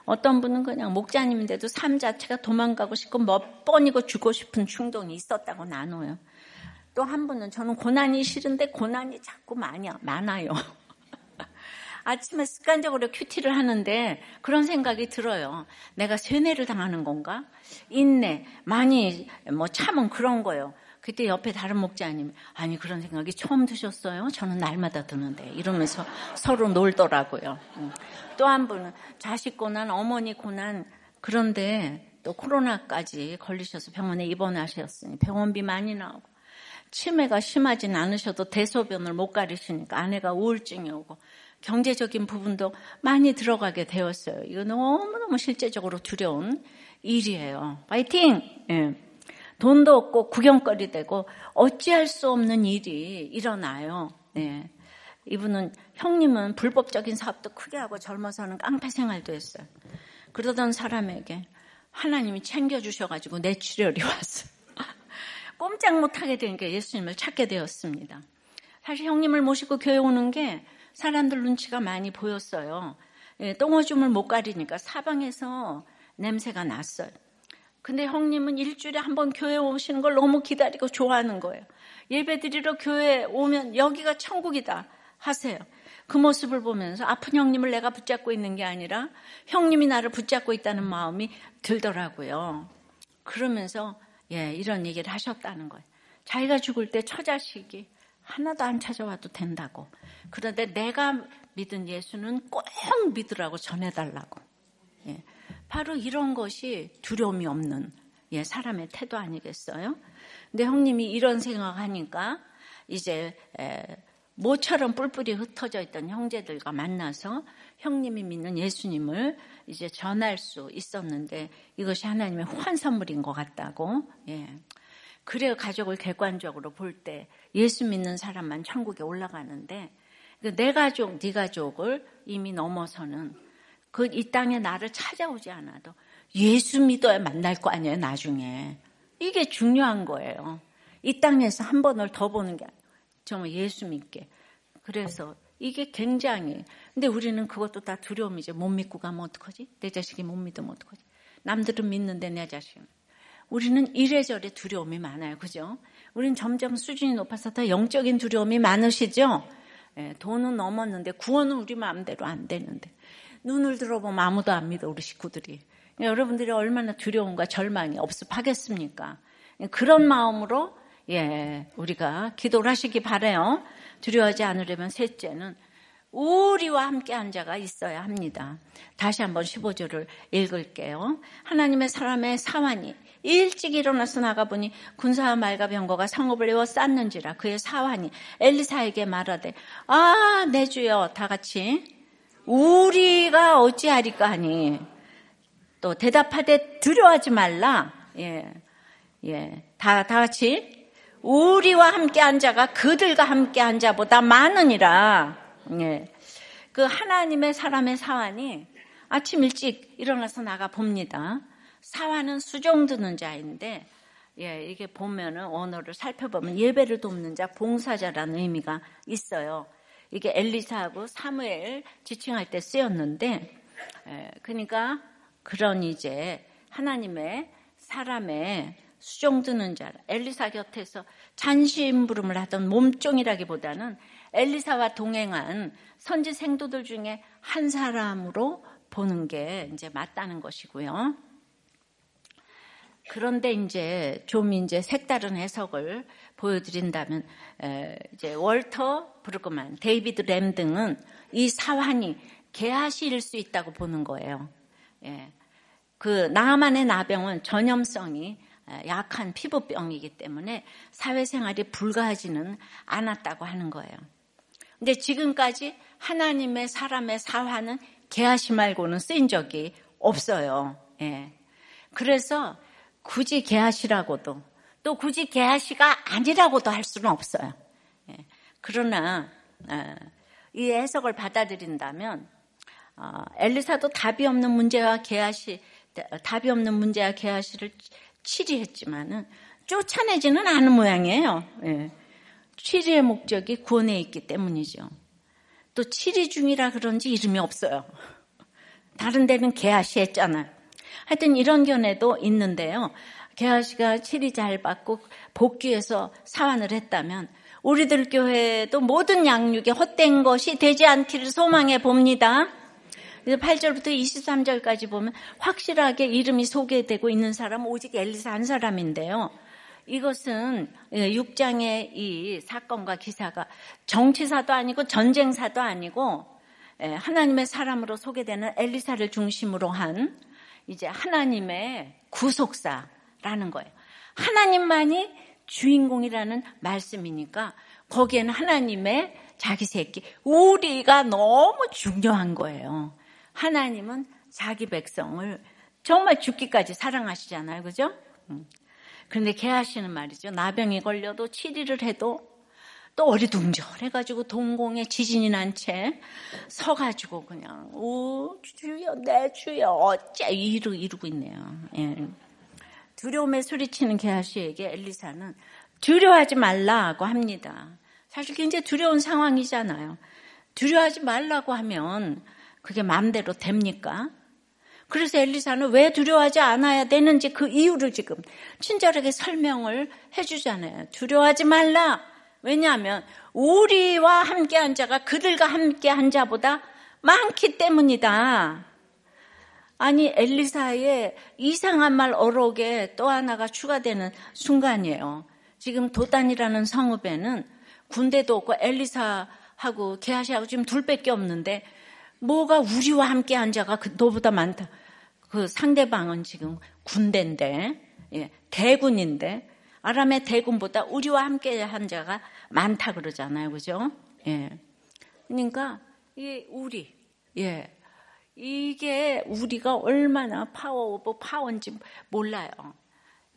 S1: 어떤 분은 그냥 목자님인데도 삶 자체가 도망가고 싶고 몇 번이고 죽고 싶은 충동이 있었다고 나눠요. 또 한 분은 저는 고난이 싫은데 고난이 자꾸 많아요. 아침에 습관적으로 큐티를 하는데 그런 생각이 들어요. 내가 세뇌를 당하는 건가? 인내, 많이 뭐 참은 그런 거요. 그때 옆에 다른 목자님, 아니 그런 생각이 처음 드셨어요? 저는 날마다 드는데 이러면서 서로 놀더라고요. 또 한 분은 자식 고난, 어머니 고난 그런데 또 코로나까지 걸리셔서 병원에 입원하셨으니 병원비 많이 나오고 치매가 심하진 않으셔도 대소변을 못 가리시니까 아내가 우울증이 오고 경제적인 부분도 많이 들어가게 되었어요. 이거 너무너무 실제적으로 두려운 일이에요. 파이팅! 예. 돈도 없고 구경거리 되고 어찌할 수 없는 일이 일어나요. 예. 이분은 형님은 불법적인 사업도 크게 하고 젊어서는 깡패 생활도 했어요. 그러던 사람에게 하나님이 챙겨주셔가지고 뇌출혈이 왔어요. 꼼짝 못하게 되니까 예수님을 찾게 되었습니다. 사실 형님을 모시고 교회 오는 게 사람들 눈치가 많이 보였어요. 예, 똥오줌을 못 가리니까 사방에서 냄새가 났어요. 근데 형님은 일주일에 한 번 교회 오시는 걸 너무 기다리고 좋아하는 거예요. 예배 드리러 교회 오면 여기가 천국이다 하세요. 그 모습을 보면서 아픈 형님을 내가 붙잡고 있는 게 아니라 형님이 나를 붙잡고 있다는 마음이 들더라고요. 그러면서 예, 이런 얘기를 하셨다는 거예요. 자기가 죽을 때 처자식이 하나도 안 찾아와도 된다고. 그런데 내가 믿은 예수는 꼭 믿으라고 전해달라고. 예. 바로 이런 것이 두려움이 없는 예, 사람의 태도 아니겠어요? 근데 형님이 이런 생각하니까 이제 에, 모처럼 뿔뿔이 흩어져 있던 형제들과 만나서 형님이 믿는 예수님을 이제 전할 수 있었는데 이것이 하나님의 환 선물인 것 같다고. 예. 그래야 가족을 객관적으로 볼 때 예수 믿는 사람만 천국에 올라가는데 그 내 가족, 네 가족을 이미 넘어서는 그 이 땅에 나를 찾아오지 않아도 예수 믿어야 만날 거 아니에요, 나중에. 이게 중요한 거예요. 이 땅에서 한 번을 더 보는 게 정말 예수 믿게. 그래서 이게 굉장히 근데 우리는 그것도 다 두려움이죠. 못 믿고 가면 어떡하지? 내 자식이 못 믿으면 어떡하지? 남들은 믿는데 내 자식은. 우리는 이래저래 두려움이 많아요. 그죠? 우리는 점점 수준이 높아서 더 영적인 두려움이 많으시죠? 예, 돈은 넘었는데 구원은 우리 마음대로 안 되는데 눈을 들어보면 아무도 안 믿어 우리 식구들이. 여러분들이 얼마나 두려움과 절망이 없습하겠습니까? 그런 마음으로 예, 우리가 기도를 하시기 바래요. 두려워하지 않으려면 셋째는 우리와 함께 한 자가 있어야 합니다. 다시 한번 15절을 읽을게요. 하나님의 사람의 사환이 일찍 일어나서 나가보니 군사와 말과 병거가 성읍을 에워 쌌는지라 그의 사환이 엘리사에게 말하되 아 내 주여 다 같이 우리가 어찌하리까 하니 또 대답하되 두려워하지 말라 예, 예, 다, 다 같이 우리와 함께 한 자가 그들과 함께 한 자보다 많으니라 예. 그 하나님의 사람의 사환이 아침 일찍 일어나서 나가 봅니다. 사환은 수종 드는 자인데 예, 이게 보면은 언어를 살펴보면 예배를 돕는 자, 봉사자라는 의미가 있어요. 이게 엘리사하고 사무엘 지칭할 때 쓰였는데, 예, 그러니까 그런 이제 하나님의 사람의 수종 드는 자, 엘리사 곁에서 잔심부름을 하던 몸종이라기보다는 엘리사와 동행한 선지 생도들 중에 한 사람으로 보는 게 이제 맞다는 것이고요. 그런데 이제 좀 이제 색다른 해석을 보여드린다면 이제 월터 브루그만, 데이비드 램 등은 이 사환이 개하시일 수 있다고 보는 거예요. 예. 그 나만의 나병은 전염성이 약한 피부병이기 때문에 사회생활이 불가하지는 않았다고 하는 거예요. 근데 지금까지 하나님의 사람의 사화는 개하시 말고는 쓰인 적이 없어요. 예. 그래서 굳이 개하시라고도 또 굳이 개하시가 아니라고도 할 수는 없어요. 예. 그러나 어, 이 해석을 받아들인다면 어, 엘리사도 답이 없는 문제와 개하시 답이 없는 문제와 개하시를 치리했지만은 쫓아내지는 않은 모양이에요. 예. 치리의 목적이 구원에 있기 때문이죠. 또 치리 중이라 그런지 이름이 없어요. 다른 데는 개아시 했잖아요. 하여튼 이런 견해도 있는데요. 개아시가 치리 잘 받고 복귀해서 사환을 했다면 우리들 교회도 모든 양육에 헛된 것이 되지 않기를 소망해 봅니다. 8절부터 23절까지 보면 확실하게 이름이 소개되고 있는 사람은 오직 엘리사 한 사람인데요. 이것은 6장의 예, 이 사건과 기사가 정치사도 아니고 전쟁사도 아니고 예, 하나님의 사람으로 소개되는 엘리사를 중심으로 한 이제 하나님의 구속사라는 거예요. 하나님만이 주인공이라는 말씀이니까 거기에는 하나님의 자기 새끼, 우리가 너무 중요한 거예요. 하나님은 자기 백성을 정말 죽기까지 사랑하시잖아요. 그죠? 음. 그런데 개하시는 말이죠. 나병이 걸려도 치리를 해도 또 어리둥절해가지고 동공에 지진이 난 채 서가지고 그냥 오 주여 내 주여 어째 이루 이루고 있네요. 예. 두려움에 소리치는 개하시에게 엘리사는 두려워하지 말라고 합니다. 사실 굉장히 두려운 상황이잖아요. 두려워하지 말라고 하면 그게 마음대로 됩니까? 그래서 엘리사는 왜 두려워하지 않아야 되는지 그 이유를 지금 친절하게 설명을 해주잖아요. 두려워하지 말라. 왜냐하면 우리와 함께한 자가 그들과 함께한 자보다 많기 때문이다. 아니 엘리사의 이상한 말 어록에 또 하나가 추가되는 순간이에요. 지금 도단이라는 성읍에는 군대도 없고 엘리사하고 게하시하고 지금 둘밖에 없는데 뭐가 우리와 함께한 자가 그 너보다 많다. 그 상대방은 지금 군대인데, 예, 대군인데, 아람의 대군보다 우리와 함께 한 자가 많다 그러잖아요. 그죠? 예. 그러니까, 이 우리, 예. 이게 우리가 얼마나 파워 오브 파워인지 몰라요.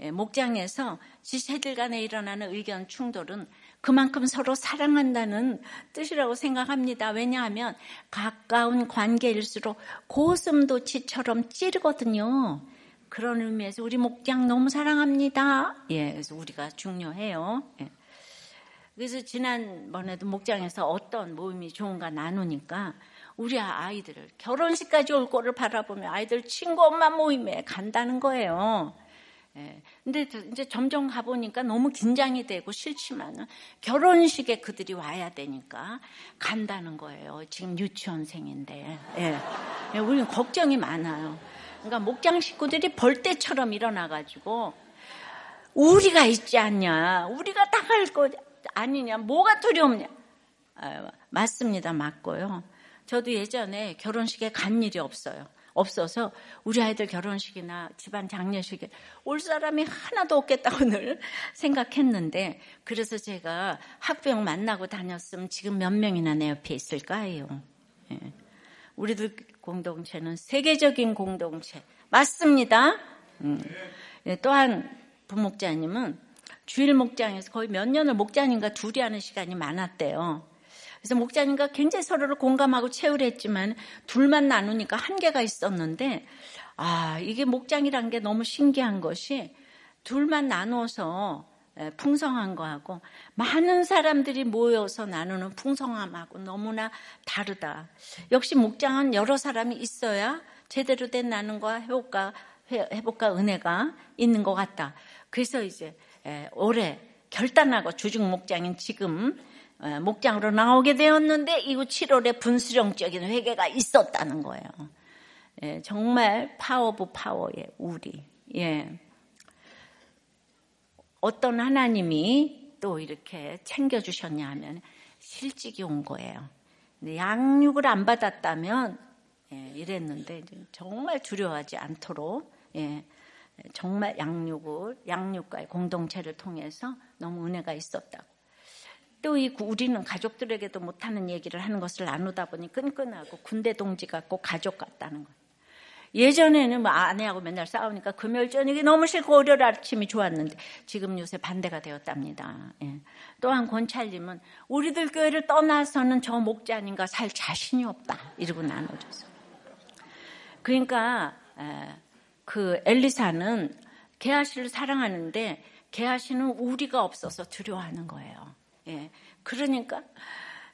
S1: 예, 목장에서 지체들 간에 일어나는 의견 충돌은 그만큼 서로 사랑한다는 뜻이라고 생각합니다. 왜냐하면 가까운 관계일수록 고슴도치처럼 찌르거든요. 그런 의미에서 우리 목장 너무 사랑합니다. 예, 그래서 우리가 중요해요. 예. 그래서 지난번에도 목장에서 어떤 모임이 좋은가 나누니까 우리 아이들을 결혼식까지 올 거를 바라보며 아이들 친구 엄마 모임에 간다는 거예요. 예. 근데 이제 점점 가보니까 너무 긴장이 되고 싫지만은 결혼식에 그들이 와야 되니까 간다는 거예요. 지금 유치원생인데. 예. 예. 우리는 걱정이 많아요. 그러니까 목장 식구들이 벌떼처럼 일어나가지고 우리가 있지 않냐. 우리가 당할 거 아니냐. 뭐가 두려움냐. 아, 맞습니다. 맞고요. 저도 예전에 결혼식에 간 일이 없어요. 없어서 우리 아이들 결혼식이나 집안 장례식에 올 사람이 하나도 없겠다고 늘 생각했는데 그래서 제가 학부형 만나고 다녔으면 지금 몇 명이나 내 옆에 있을까요? 예. 우리들 공동체는 세계적인 공동체 맞습니다. 음. 예, 또한 부목자님은 주일 목장에서 거의 몇 년을 목자님과 둘이 하는 시간이 많았대요. 그래서 목자님과 굉장히 서로를 공감하고 채울했지만 둘만 나누니까 한계가 있었는데 아 이게 목장이란 게 너무 신기한 것이 둘만 나눠서 풍성한 거하고 많은 사람들이 모여서 나누는 풍성함하고 너무나 다르다. 역시 목장은 여러 사람이 있어야 제대로 된 나눔과 회복과 회복과 은혜가 있는 것 같다. 그래서 이제 올해 결단하고 주중 목장인 지금 예, 목장으로 나오게 되었는데 이후 7월에 분수령적인 회개가 있었다는 거예요. 예, 정말 파워 오브 파워의 우리. 예. 어떤 하나님이 또 이렇게 챙겨주셨냐 하면 실직이 온 거예요. 양육을 안 받았다면 예, 이랬는데 정말 두려워하지 않도록 예, 정말 양육을 양육과의 공동체를 통해서 너무 은혜가 있었다고. 또 이 우리는 가족들에게도 못하는 얘기를 하는 것을 나누다 보니 끈끈하고 군대 동지 같고 가족 같다는 거예요. 예전에는 뭐 아내하고 맨날 싸우니까 금요일 저녁이 너무 싫고 월요일 아침이 좋았는데 지금 요새 반대가 되었답니다. 예. 또한 권찰님은 우리들 교회를 떠나서는 저 목자님과 살 자신이 없다 이러고 나눠줘서 그러니까 그 엘리사는 게하시를 사랑하는데 게하시는 우리가 없어서 두려워하는 거예요. 예. 그러니까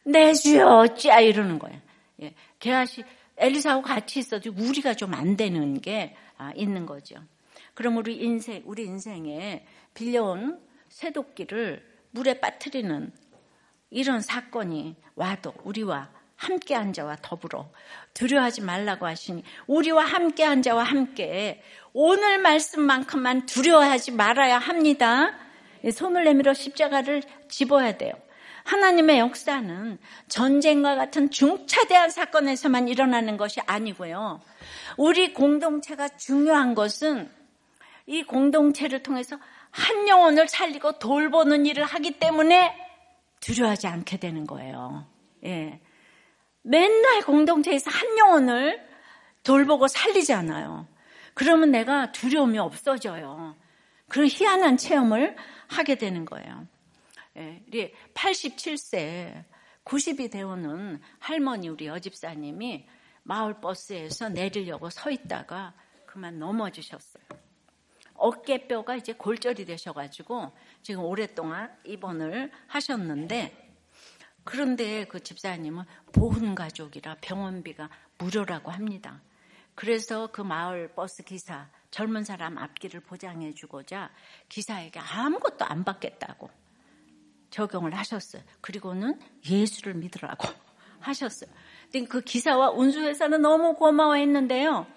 S1: 내 주여 어찌야 이러는 거예요. 예. 게하시 엘리사하고 같이 있어도 우리가 좀 안 되는 게 아, 있는 거죠. 그럼 우리 인생 우리 인생에 빌려온 쇠도끼를 물에 빠뜨리는 이런 사건이 와도 우리와 함께 한 자와 더불어 두려워하지 말라고 하시니 우리와 함께 한 자와 함께 오늘 말씀만큼만 두려워하지 말아야 합니다. 손을 내밀어 십자가를 집어야 돼요. 하나님의 역사는 전쟁과 같은 중차대한 사건에서만 일어나는 것이 아니고요. 우리 공동체가 중요한 것은 이 공동체를 통해서 한 영혼을 살리고 돌보는 일을 하기 때문에 두려워하지 않게 되는 거예요. 예. 맨날 공동체에서 한 영혼을 돌보고 살리잖아요. 그러면 내가 두려움이 없어져요. 그런 희한한 체험을 하게 되는 거예요. 예, 87세, 90이 되어는 할머니 우리 여집사님이 마을 버스에서 내리려고 서 있다가 그만 넘어지셨어요. 어깨뼈가 이제 골절이 되셔가지고 지금 오랫동안 입원을 하셨는데 그런데 그 집사님은 보훈 가족이라 병원비가 무료라고 합니다. 그래서 그 마을 버스 기사 젊은 사람 앞길을 보장해 주고자 기사에게 아무것도 안 받겠다고 적용을 하셨어요. 그리고는 예수를 믿으라고 하셨어요. 그 기사와 운수회사는 너무 고마워했는데요.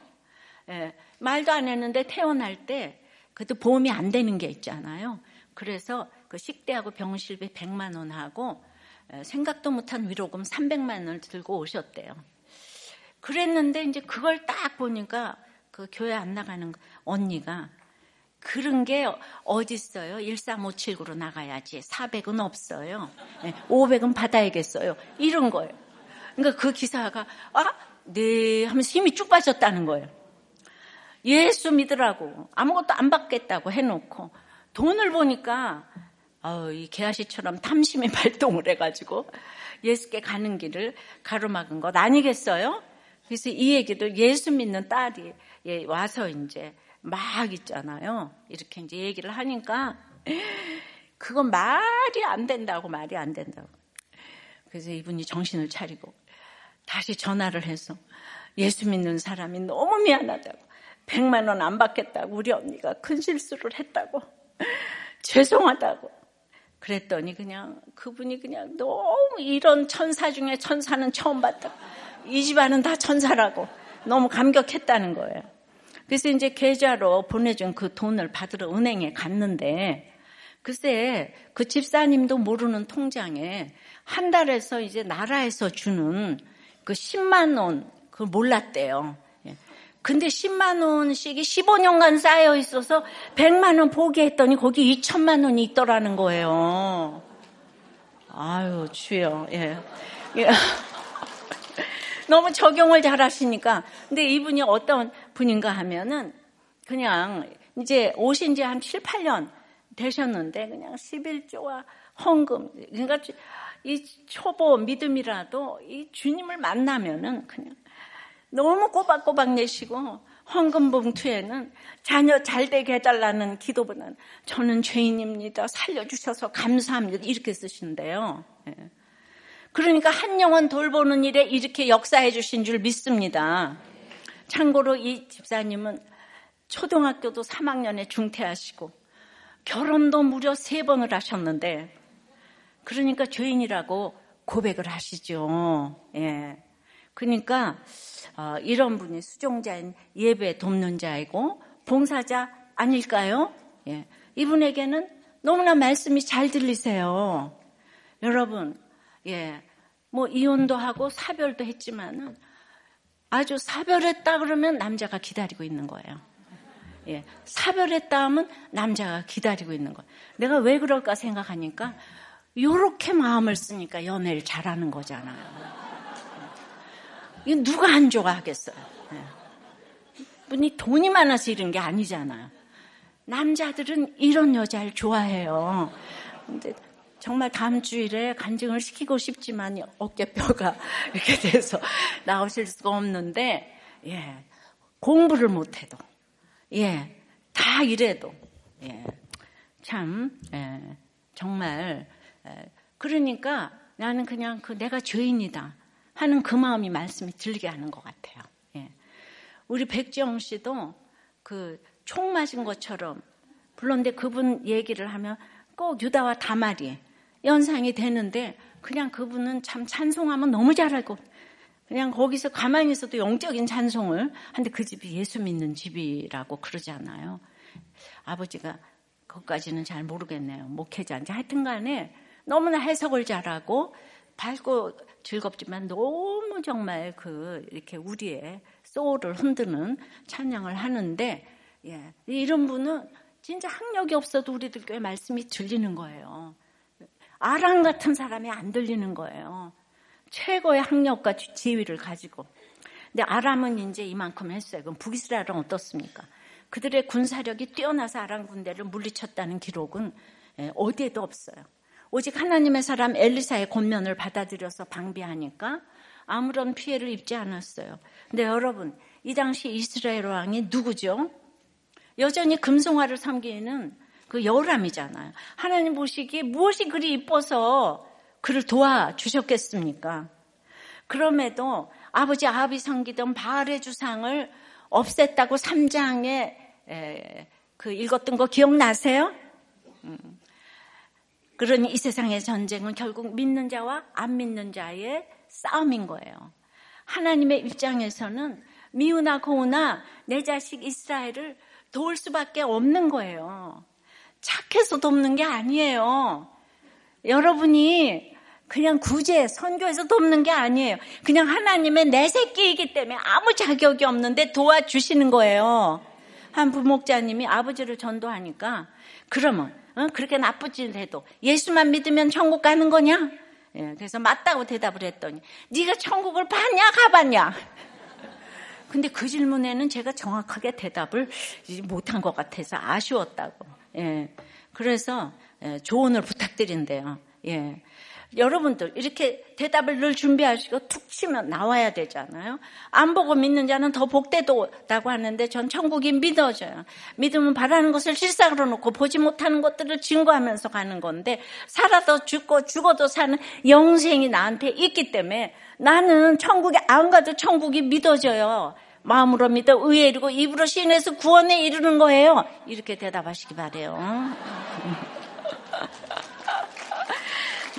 S1: 예, 말도 안 했는데 퇴원할 때 그것도 보험이 안 되는 게 있잖아요. 그래서 그 식대하고 병실비 100만 원하고 예, 생각도 못한 위로금 300만 원을 들고 오셨대요. 그랬는데 이제 그걸 딱 보니까 그 교회 안 나가는 언니가 그런 게 어디 있어요? 13579로 나가야지. 400은 없어요. 500은 받아야겠어요. 이런 거예요. 그러니까 그 기사가 아, 네 하면서 힘이 쭉 빠졌다는 거예요. 예수 믿으라고 아무것도 안 받겠다고 해놓고 돈을 보니까 어, 이 개아시처럼 탐심이 발동을 해가지고 예수께 가는 길을 가로막은 것 아니겠어요? 그래서 이 얘기를 예수 믿는 딸이 예, 와서 이제 막 있잖아요. 이렇게 이제 얘기를 하니까 그건 말이 안 된다고 말이 안 된다고. 그래서 이분이 정신을 차리고 다시 전화를 해서 예수 믿는 사람이 너무 미안하다고. 100만 원 안 받겠다고 우리 언니가 큰 실수를 했다고. 죄송하다고. 그랬더니 그냥 그분이 그냥 너무 이런 천사 중에 천사는 처음 봤다. 이 집안은 다 천사라고 너무 감격했다는 거예요. 그래서 이제 계좌로 보내준 그 돈을 받으러 은행에 갔는데 글쎄 그 집사님도 모르는 통장에 한 달에서 이제 나라에서 주는 그 10만 원 그걸 몰랐대요. 예. 근데 10만 원씩이 15년간 쌓여 있어서 100만 원 포기했더니 거기 2천만 원이 있더라는 거예요. 아유, 주여. 예. 예. 너무 적용을 잘 하시니까. 근데 이분이 어떤 분인가 하면은 그냥 이제 오신 지 한 7, 8년 되셨는데 그냥 11조와 헌금. 그러니까 이 초보 믿음이라도 이 주님을 만나면은 그냥 너무 꼬박꼬박 내시고 헌금 봉투에는 자녀 잘 되게 해달라는 기도보다는 저는 죄인입니다. 살려주셔서 감사합니다. 이렇게 쓰신대요. 예. 그러니까 한 영혼 돌보는 일에 이렇게 역사해 주신 줄 믿습니다. 참고로 이 집사님은 초등학교도 3학년에 중퇴하시고 결혼도 무려 세 번을 하셨는데 그러니까 죄인이라고 고백을 하시죠. 예. 그러니까 어, 이런 분이 수종자인 예배 돕는 자이고 봉사자 아닐까요? 예. 이분에게는 너무나 말씀이 잘 들리세요. 여러분, 예, 뭐 이혼도 하고 사별도 했지만은 아주 사별했다 그러면 남자가 기다리고 있는 거예요. 예, 사별했다 하면 남자가 기다리고 있는 거예요. 내가 왜 그럴까 생각하니까 요렇게 마음을 쓰니까 연애를 잘하는 거잖아요. 이 누가 안 좋아하겠어요? 예. 분이 돈이 많아서 이런 게 아니잖아요. 남자들은 이런 여자를 좋아해요. 근데 정말 다음 주일에 간증을 시키고 싶지만 어깨뼈가 이렇게 돼서 나오실 수가 없는데, 예, 공부를 못해도, 예, 다 이래도, 예, 참, 예, 정말, 예, 그러니까 나는 그냥 그 내가 죄인이다 하는 그 마음이 말씀이 들리게 하는 것 같아요. 예. 우리 백지영 씨도 그 총 맞은 것처럼, 물론 근데 그분 얘기를 하면 꼭 유다와 다말이 연상이 되는데 그냥 그분은 참 찬송하면 너무 잘하고 그냥 거기서 가만히 있어도 영적인 찬송을 하는데 그 집이 예수 믿는 집이라고 그러잖아요. 아버지가 그것까지는 잘 모르겠네요. 목회자인지 하여튼 간에 너무나 해석을 잘하고 밝고 즐겁지만 너무 정말 그 이렇게 우리의 소울을 흔드는 찬양을 하는데 예, 이런 분은 진짜 학력이 없어도 우리들 교회 말씀이 들리는 거예요. 아랑 같은 사람이 안 들리는 거예요. 최고의 학력과 지위를 가지고. 근데 아람은 이제 이만큼 했어요. 그럼 북이스라엘은 어떻습니까? 그들의 군사력이 뛰어나서 아람 군대를 물리쳤다는 기록은 예, 어디에도 없어요. 오직 하나님의 사람 엘리사의 권면을 받아들여서 방비하니까 아무런 피해를 입지 않았어요. 근데 여러분, 이 당시 이스라엘 왕이 누구죠? 여전히 금송아를 섬기는 그 여람이잖아요. 하나님 보시기에 무엇이 그리 이뻐서 그를 도와주셨겠습니까? 그럼에도 아버지 아비 섬기던 바알의 주상을 없앴다고 3장에 그 읽었던 거 기억나세요? 음. 그러니 이 세상의 전쟁은 결국 믿는 자와 안 믿는 자의 싸움인 거예요. 하나님의 입장에서는 미우나 고우나 내 자식 이스라엘을 도울 수밖에 없는 거예요. 착해서 돕는 게 아니에요. 여러분이 그냥 구제, 선교에서 돕는 게 아니에요. 그냥 하나님의 내 새끼이기 때문에 아무 자격이 없는데 도와주시는 거예요. 한 부목자님이 아버지를 전도하니까 그러면 어? 그렇게 나쁘지 해도 예수만 믿으면 천국 가는 거냐? 예, 그래서 맞다고 대답을 했더니 네가 천국을 봤냐 가봤냐? 근데 그 질문에는 제가 정확하게 대답을 못한 것 같아서 아쉬웠다고. 예. 그래서 예, 조언을 부탁드린대요. 예. 여러분들 이렇게 대답을 늘 준비하시고 툭 치면 나와야 되잖아요. 안 보고 믿는 자는 더 복되다고 하는데 전 천국이 믿어져요. 믿으면 바라는 것을 실상으로 놓고 보지 못하는 것들을 증거하면서 가는 건데 살아도 죽고 죽어도 사는 영생이 나한테 있기 때문에 나는 천국에 안 가도 천국이 믿어져요. 마음으로 믿어 의에 이르고 입으로 신에서 구원에 이르는 거예요. 이렇게 대답하시기 바래요.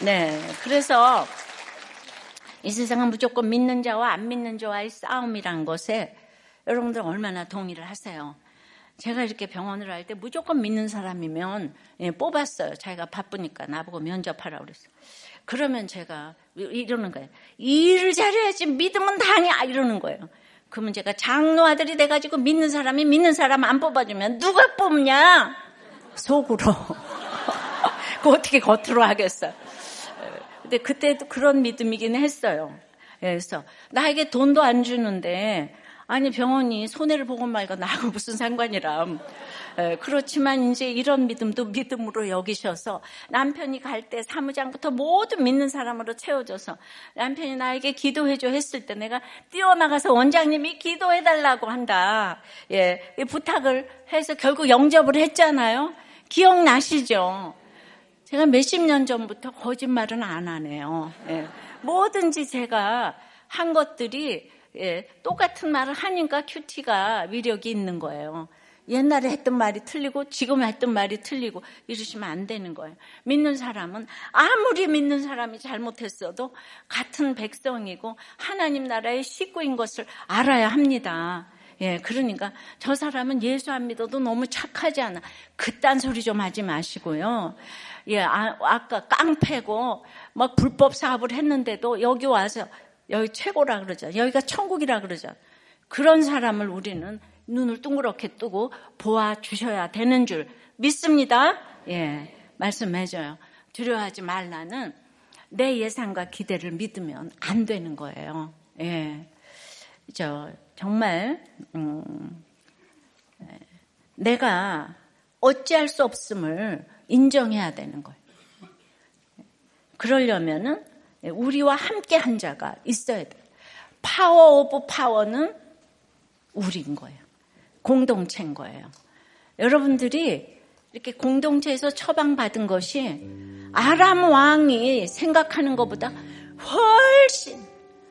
S1: 네. 그래서 이 세상은 무조건 믿는 자와 안 믿는 자와의 싸움이란 것에 여러분들 얼마나 동의를 하세요? 제가 이렇게 병원을 할 때 무조건 믿는 사람이면 예, 뽑았어요. 자기가 바쁘니까 나보고 면접하라 그랬어요. 그러면 제가 이러는 거예요. 일을 잘해야지 믿으면 다냐 이러는 거예요. 그러면 제가 장로 아들이 돼가지고 믿는 사람이 믿는 사람 안 뽑아주면 누가 뽑냐? 속으로. 그 어떻게 겉으로 하겠어요. 근데 그때도 그런 믿음이긴 했어요. 그래서 나에게 돈도 안 주는데 아니 병원이 손해를 보고 말고 나하고 무슨 상관이람. 그렇지만 이제 이런 믿음도 믿음으로 여기셔서 남편이 갈 때 사무장부터 모두 믿는 사람으로 채워줘서 남편이 나에게 기도해줘 했을 때 내가 뛰어나가서 원장님이 기도해달라고 한다. 예, 부탁을 해서 결국 영접을 했잖아요. 기억나시죠? 제가 몇십 년 전부터 거짓말은 안 하네요. 예. 뭐든지 제가 한 것들이 예, 똑같은 말을 하니까 큐티가 위력이 있는 거예요. 옛날에 했던 말이 틀리고 지금 했던 말이 틀리고 이러시면 안 되는 거예요. 믿는 사람은 아무리 믿는 사람이 잘못했어도 같은 백성이고 하나님 나라의 식구인 것을 알아야 합니다. 예, 그러니까 저 사람은 예수 안 믿어도 너무 착하지 않아. 그딴 소리 좀 하지 마시고요. 예, 아, 아까 깡패고 막 불법 사업을 했는데도 여기 와서 여기 최고라 그러죠. 여기가 천국이라 그러죠. 그런 사람을 우리는 눈을 둥그렇게 뜨고 보아 주셔야 되는 줄 믿습니다. 예, 말씀해줘요. 두려워하지 말라는 내 예상과 기대를 믿으면 안 되는 거예요. 예, 저 정말 음, 예, 내가 어찌할 수 없음을 인정해야 되는 거예요. 그러려면은 우리와 함께 한 자가 있어야 돼요. 파워 오브 파워는 우리인 거예요. 공동체인 거예요. 여러분들이 이렇게 공동체에서 처방받은 것이 아람 왕이 생각하는 것보다 훨씬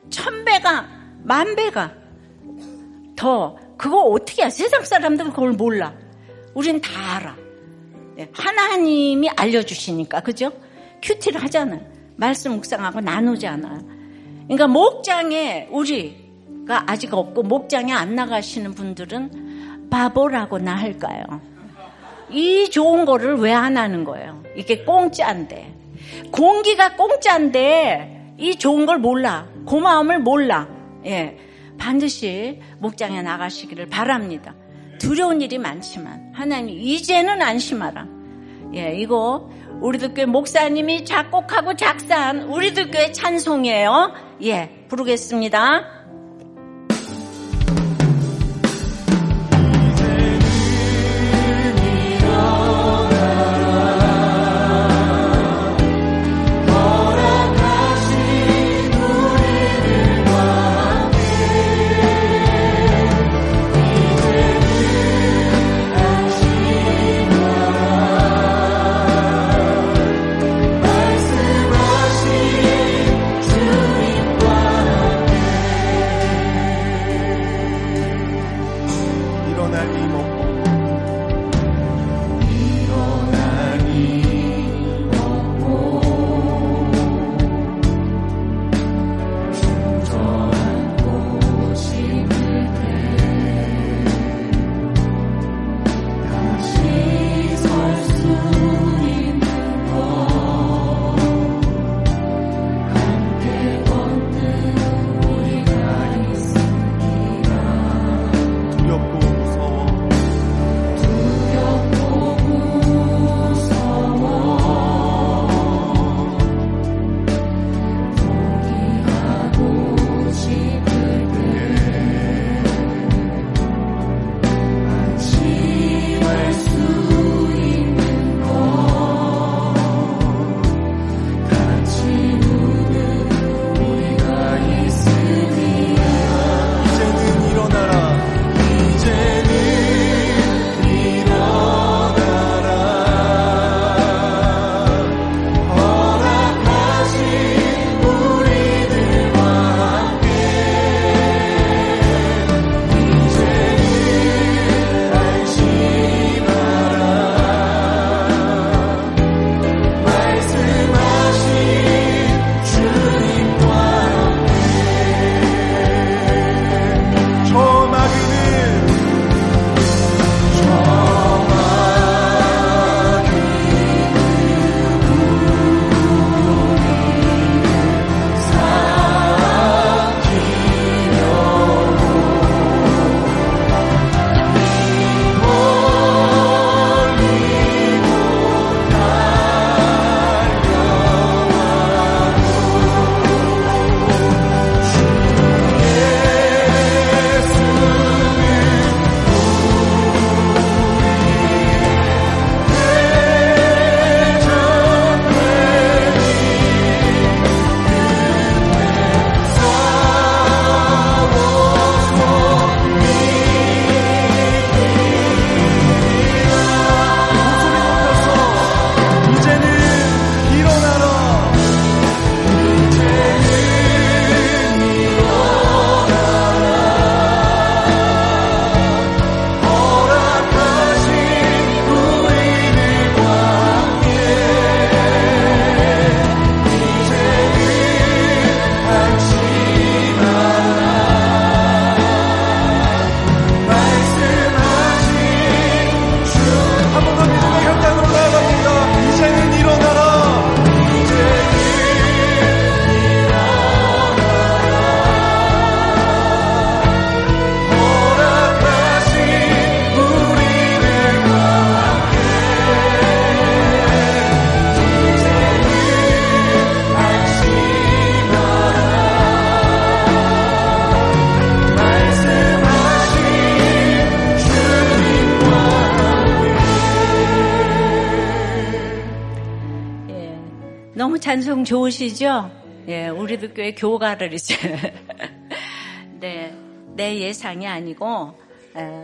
S1: 천 배가 만 배가 더 그거 어떻게 해? 세상 사람들은 그걸 몰라. 우린 다 알아. 네, 하나님이 알려주시니까, 그죠? 큐티를 하잖아요. 말씀 묵상하고 나누잖아요. 그러니까 목장에 우리가 아직 없고 목장에 안 나가시는 분들은 바보라고나 할까요? 이 좋은 거를 왜 안 하는 거예요? 이게 공짜인데. 공기가 공짜인데 이 좋은 걸 몰라. 고마움을 몰라. 예. 반드시 목장에 나가시기를 바랍니다. 두려운 일이 많지만 하나님 이제는 안심하라. 예, 이거 우리들 교회 목사님이 작곡하고 작사한 우리들 교회 찬송이에요. 예, 부르겠습니다. 찬송 좋으시죠? 예, 우리도 교회 교가를 이제. 네, 내 예상이 아니고,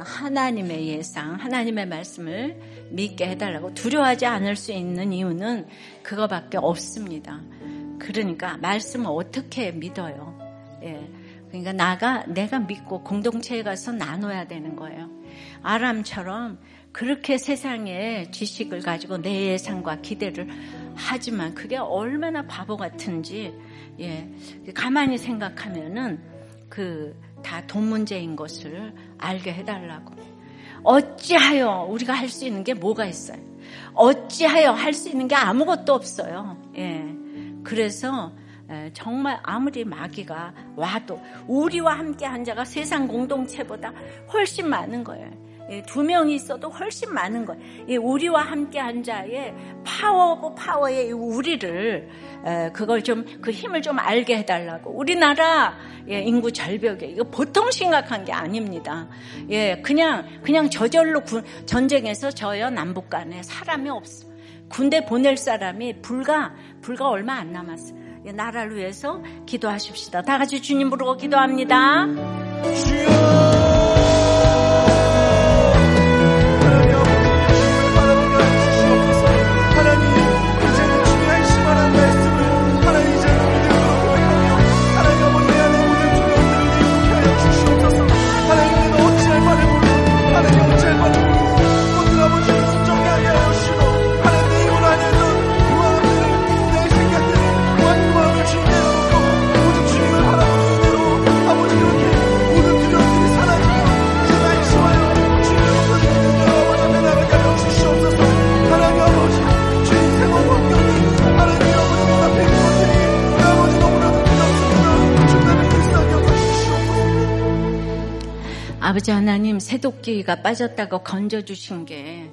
S1: 하나님의 예상, 하나님의 말씀을 믿게 해달라고 두려워하지 않을 수 있는 이유는 그거밖에 없습니다. 그러니까 말씀을 어떻게 믿어요? 예. 그러니까 나가 내가 믿고 공동체에 가서 나눠야 되는 거예요. 아람처럼 그렇게 세상에 지식을 가지고 내 예상과 기대를 하지만 그게 얼마나 바보 같은지 예 가만히 생각하면은 그 다 돈 문제인 것을 알게 해달라고 어찌하여 우리가 할 수 있는 게 뭐가 있어요? 어찌하여 할 수 있는 게 아무것도 없어요. 예 그래서 정말 아무리 마귀가 와도 우리와 함께 한 자가 세상 공동체보다 훨씬 많은 거예요. 예, 두 명이 있어도 훨씬 많은 거예요. 우리와 함께 한 자의 파워 오브 파워의 우리를 그걸 좀 그 힘을 좀 알게 해달라고. 우리나라 예, 인구 절벽에 이거 보통 심각한 게 아닙니다. 예, 그냥 그냥 저절로 전쟁에서 저여 남북 간에 사람이 없어. 군대 보낼 사람이 불과 불과 얼마 안 남았어. 나라를 위해서 기도하십시다. 다 같이 주님 부르고 기도합니다. 주여. 아버지 하나님 새도끼가 빠졌다고 건져주신 게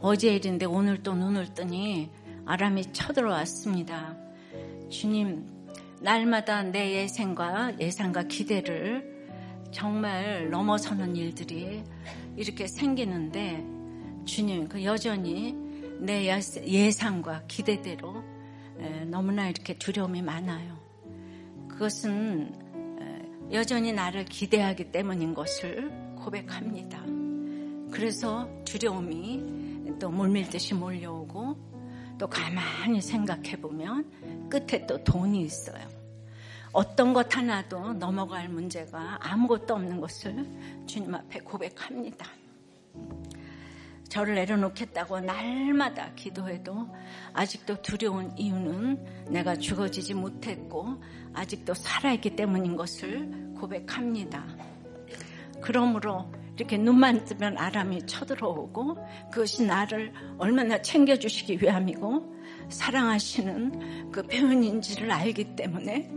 S1: 어제 일인데 오늘 또 눈을 뜨니 아람이 쳐들어왔습니다. 주님, 날마다 내 예상과 예상과 기대를 정말 넘어서는 일들이 이렇게 생기는데 주님, 그 여전히 내 예상과 기대대로 너무나 이렇게 두려움이 많아요. 그것은 여전히 나를 기대하기 때문인 것을 고백합니다. 그래서 두려움이 또 물밀듯이 몰려오고 또 가만히 생각해 보면 끝에 또 돈이 있어요. 어떤 것 하나도 넘어갈 문제가 아무것도 없는 것을 주님 앞에 고백합니다. 저를 내려놓겠다고 날마다 기도해도 아직도 두려운 이유는 내가 죽어지지 못했고 아직도 살아있기 때문인 것을 고백합니다. 그러므로 이렇게 눈만 뜨면 아람이 쳐들어오고 그것이 나를 얼마나 챙겨주시기 위함이고 사랑하시는 그 표현인지를 알기 때문에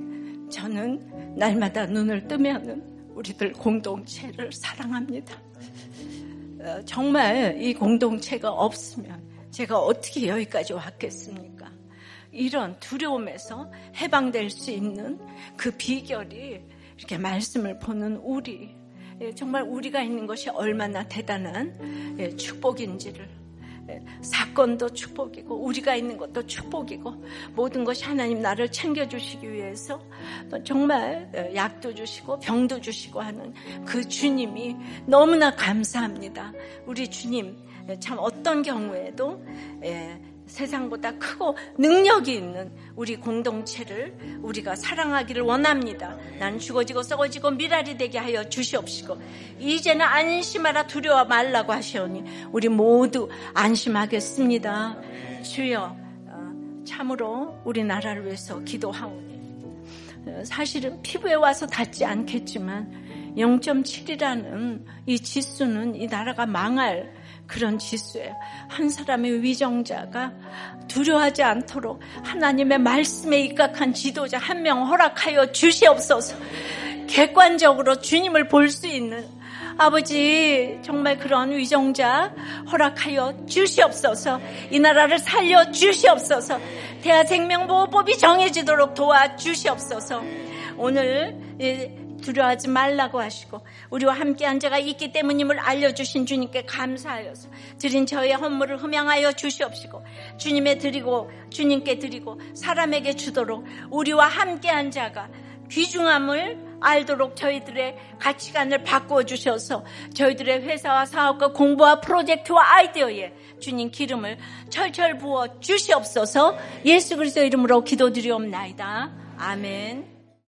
S1: 저는 날마다 눈을 뜨면은 우리들 공동체를 사랑합니다. 어, 정말 이 공동체가 없으면 제가 어떻게 여기까지 왔겠습니까? 이런 두려움에서 해방될 수 있는 그 비결이 이렇게 말씀을 보는 우리, 예, 정말 우리가 있는 것이 얼마나 대단한 예, 축복인지를 사건도 축복이고 우리가 있는 것도 축복이고 모든 것이 하나님 나를 챙겨주시기 위해서 정말 어, 약도 주시고 병도 주시고 하는 그 주님이 너무나 감사합니다. 우리 주님 참 어떤 경우에도 세상보다 크고 능력이 있는 우리 공동체를 우리가 사랑하기를 원합니다. 난 죽어지고 썩어지고 미랄이 되게 하여 주시옵시고 이제는 안심하라 두려워 말라고 하시오니 우리 모두 안심하겠습니다. 주여 어, 참으로 우리나라를 위해서 기도하오니 어, 사실은 피부에 와서 닿지 않겠지만 0.7이라는 이 지수는 이 나라가 망할 그런 지수예요. 한 사람의 위정자가 두려워하지 않도록 하나님의 말씀에 입각한 지도자 한 명 허락하여 주시옵소서. 객관적으로 주님을 볼 수 있는 아버지 정말 그런 위정자 허락하여 주시옵소서. 이 나라를 살려 주시옵소서. 대한생명보호법이 정해지도록 도와 주시옵소서. 오늘 두려워하지 말라고 하시고 우리와 함께한 자가 있기 때문임을 알려주신 주님께 감사하여서 드린 저의 헌물을 흠양하여 주시옵시고 주님의 드리고 주님께 드리고 사람에게 주도록 우리와 함께한 자가 귀중함을 알도록 저희들의 가치관을 바꾸어 주셔서 저희들의 회사와 사업과 공부와 프로젝트와 아이디어에 주님 기름을 철철 부어 주시옵소서 예수 그리스도 이름으로 기도드리옵나이다. 아멘.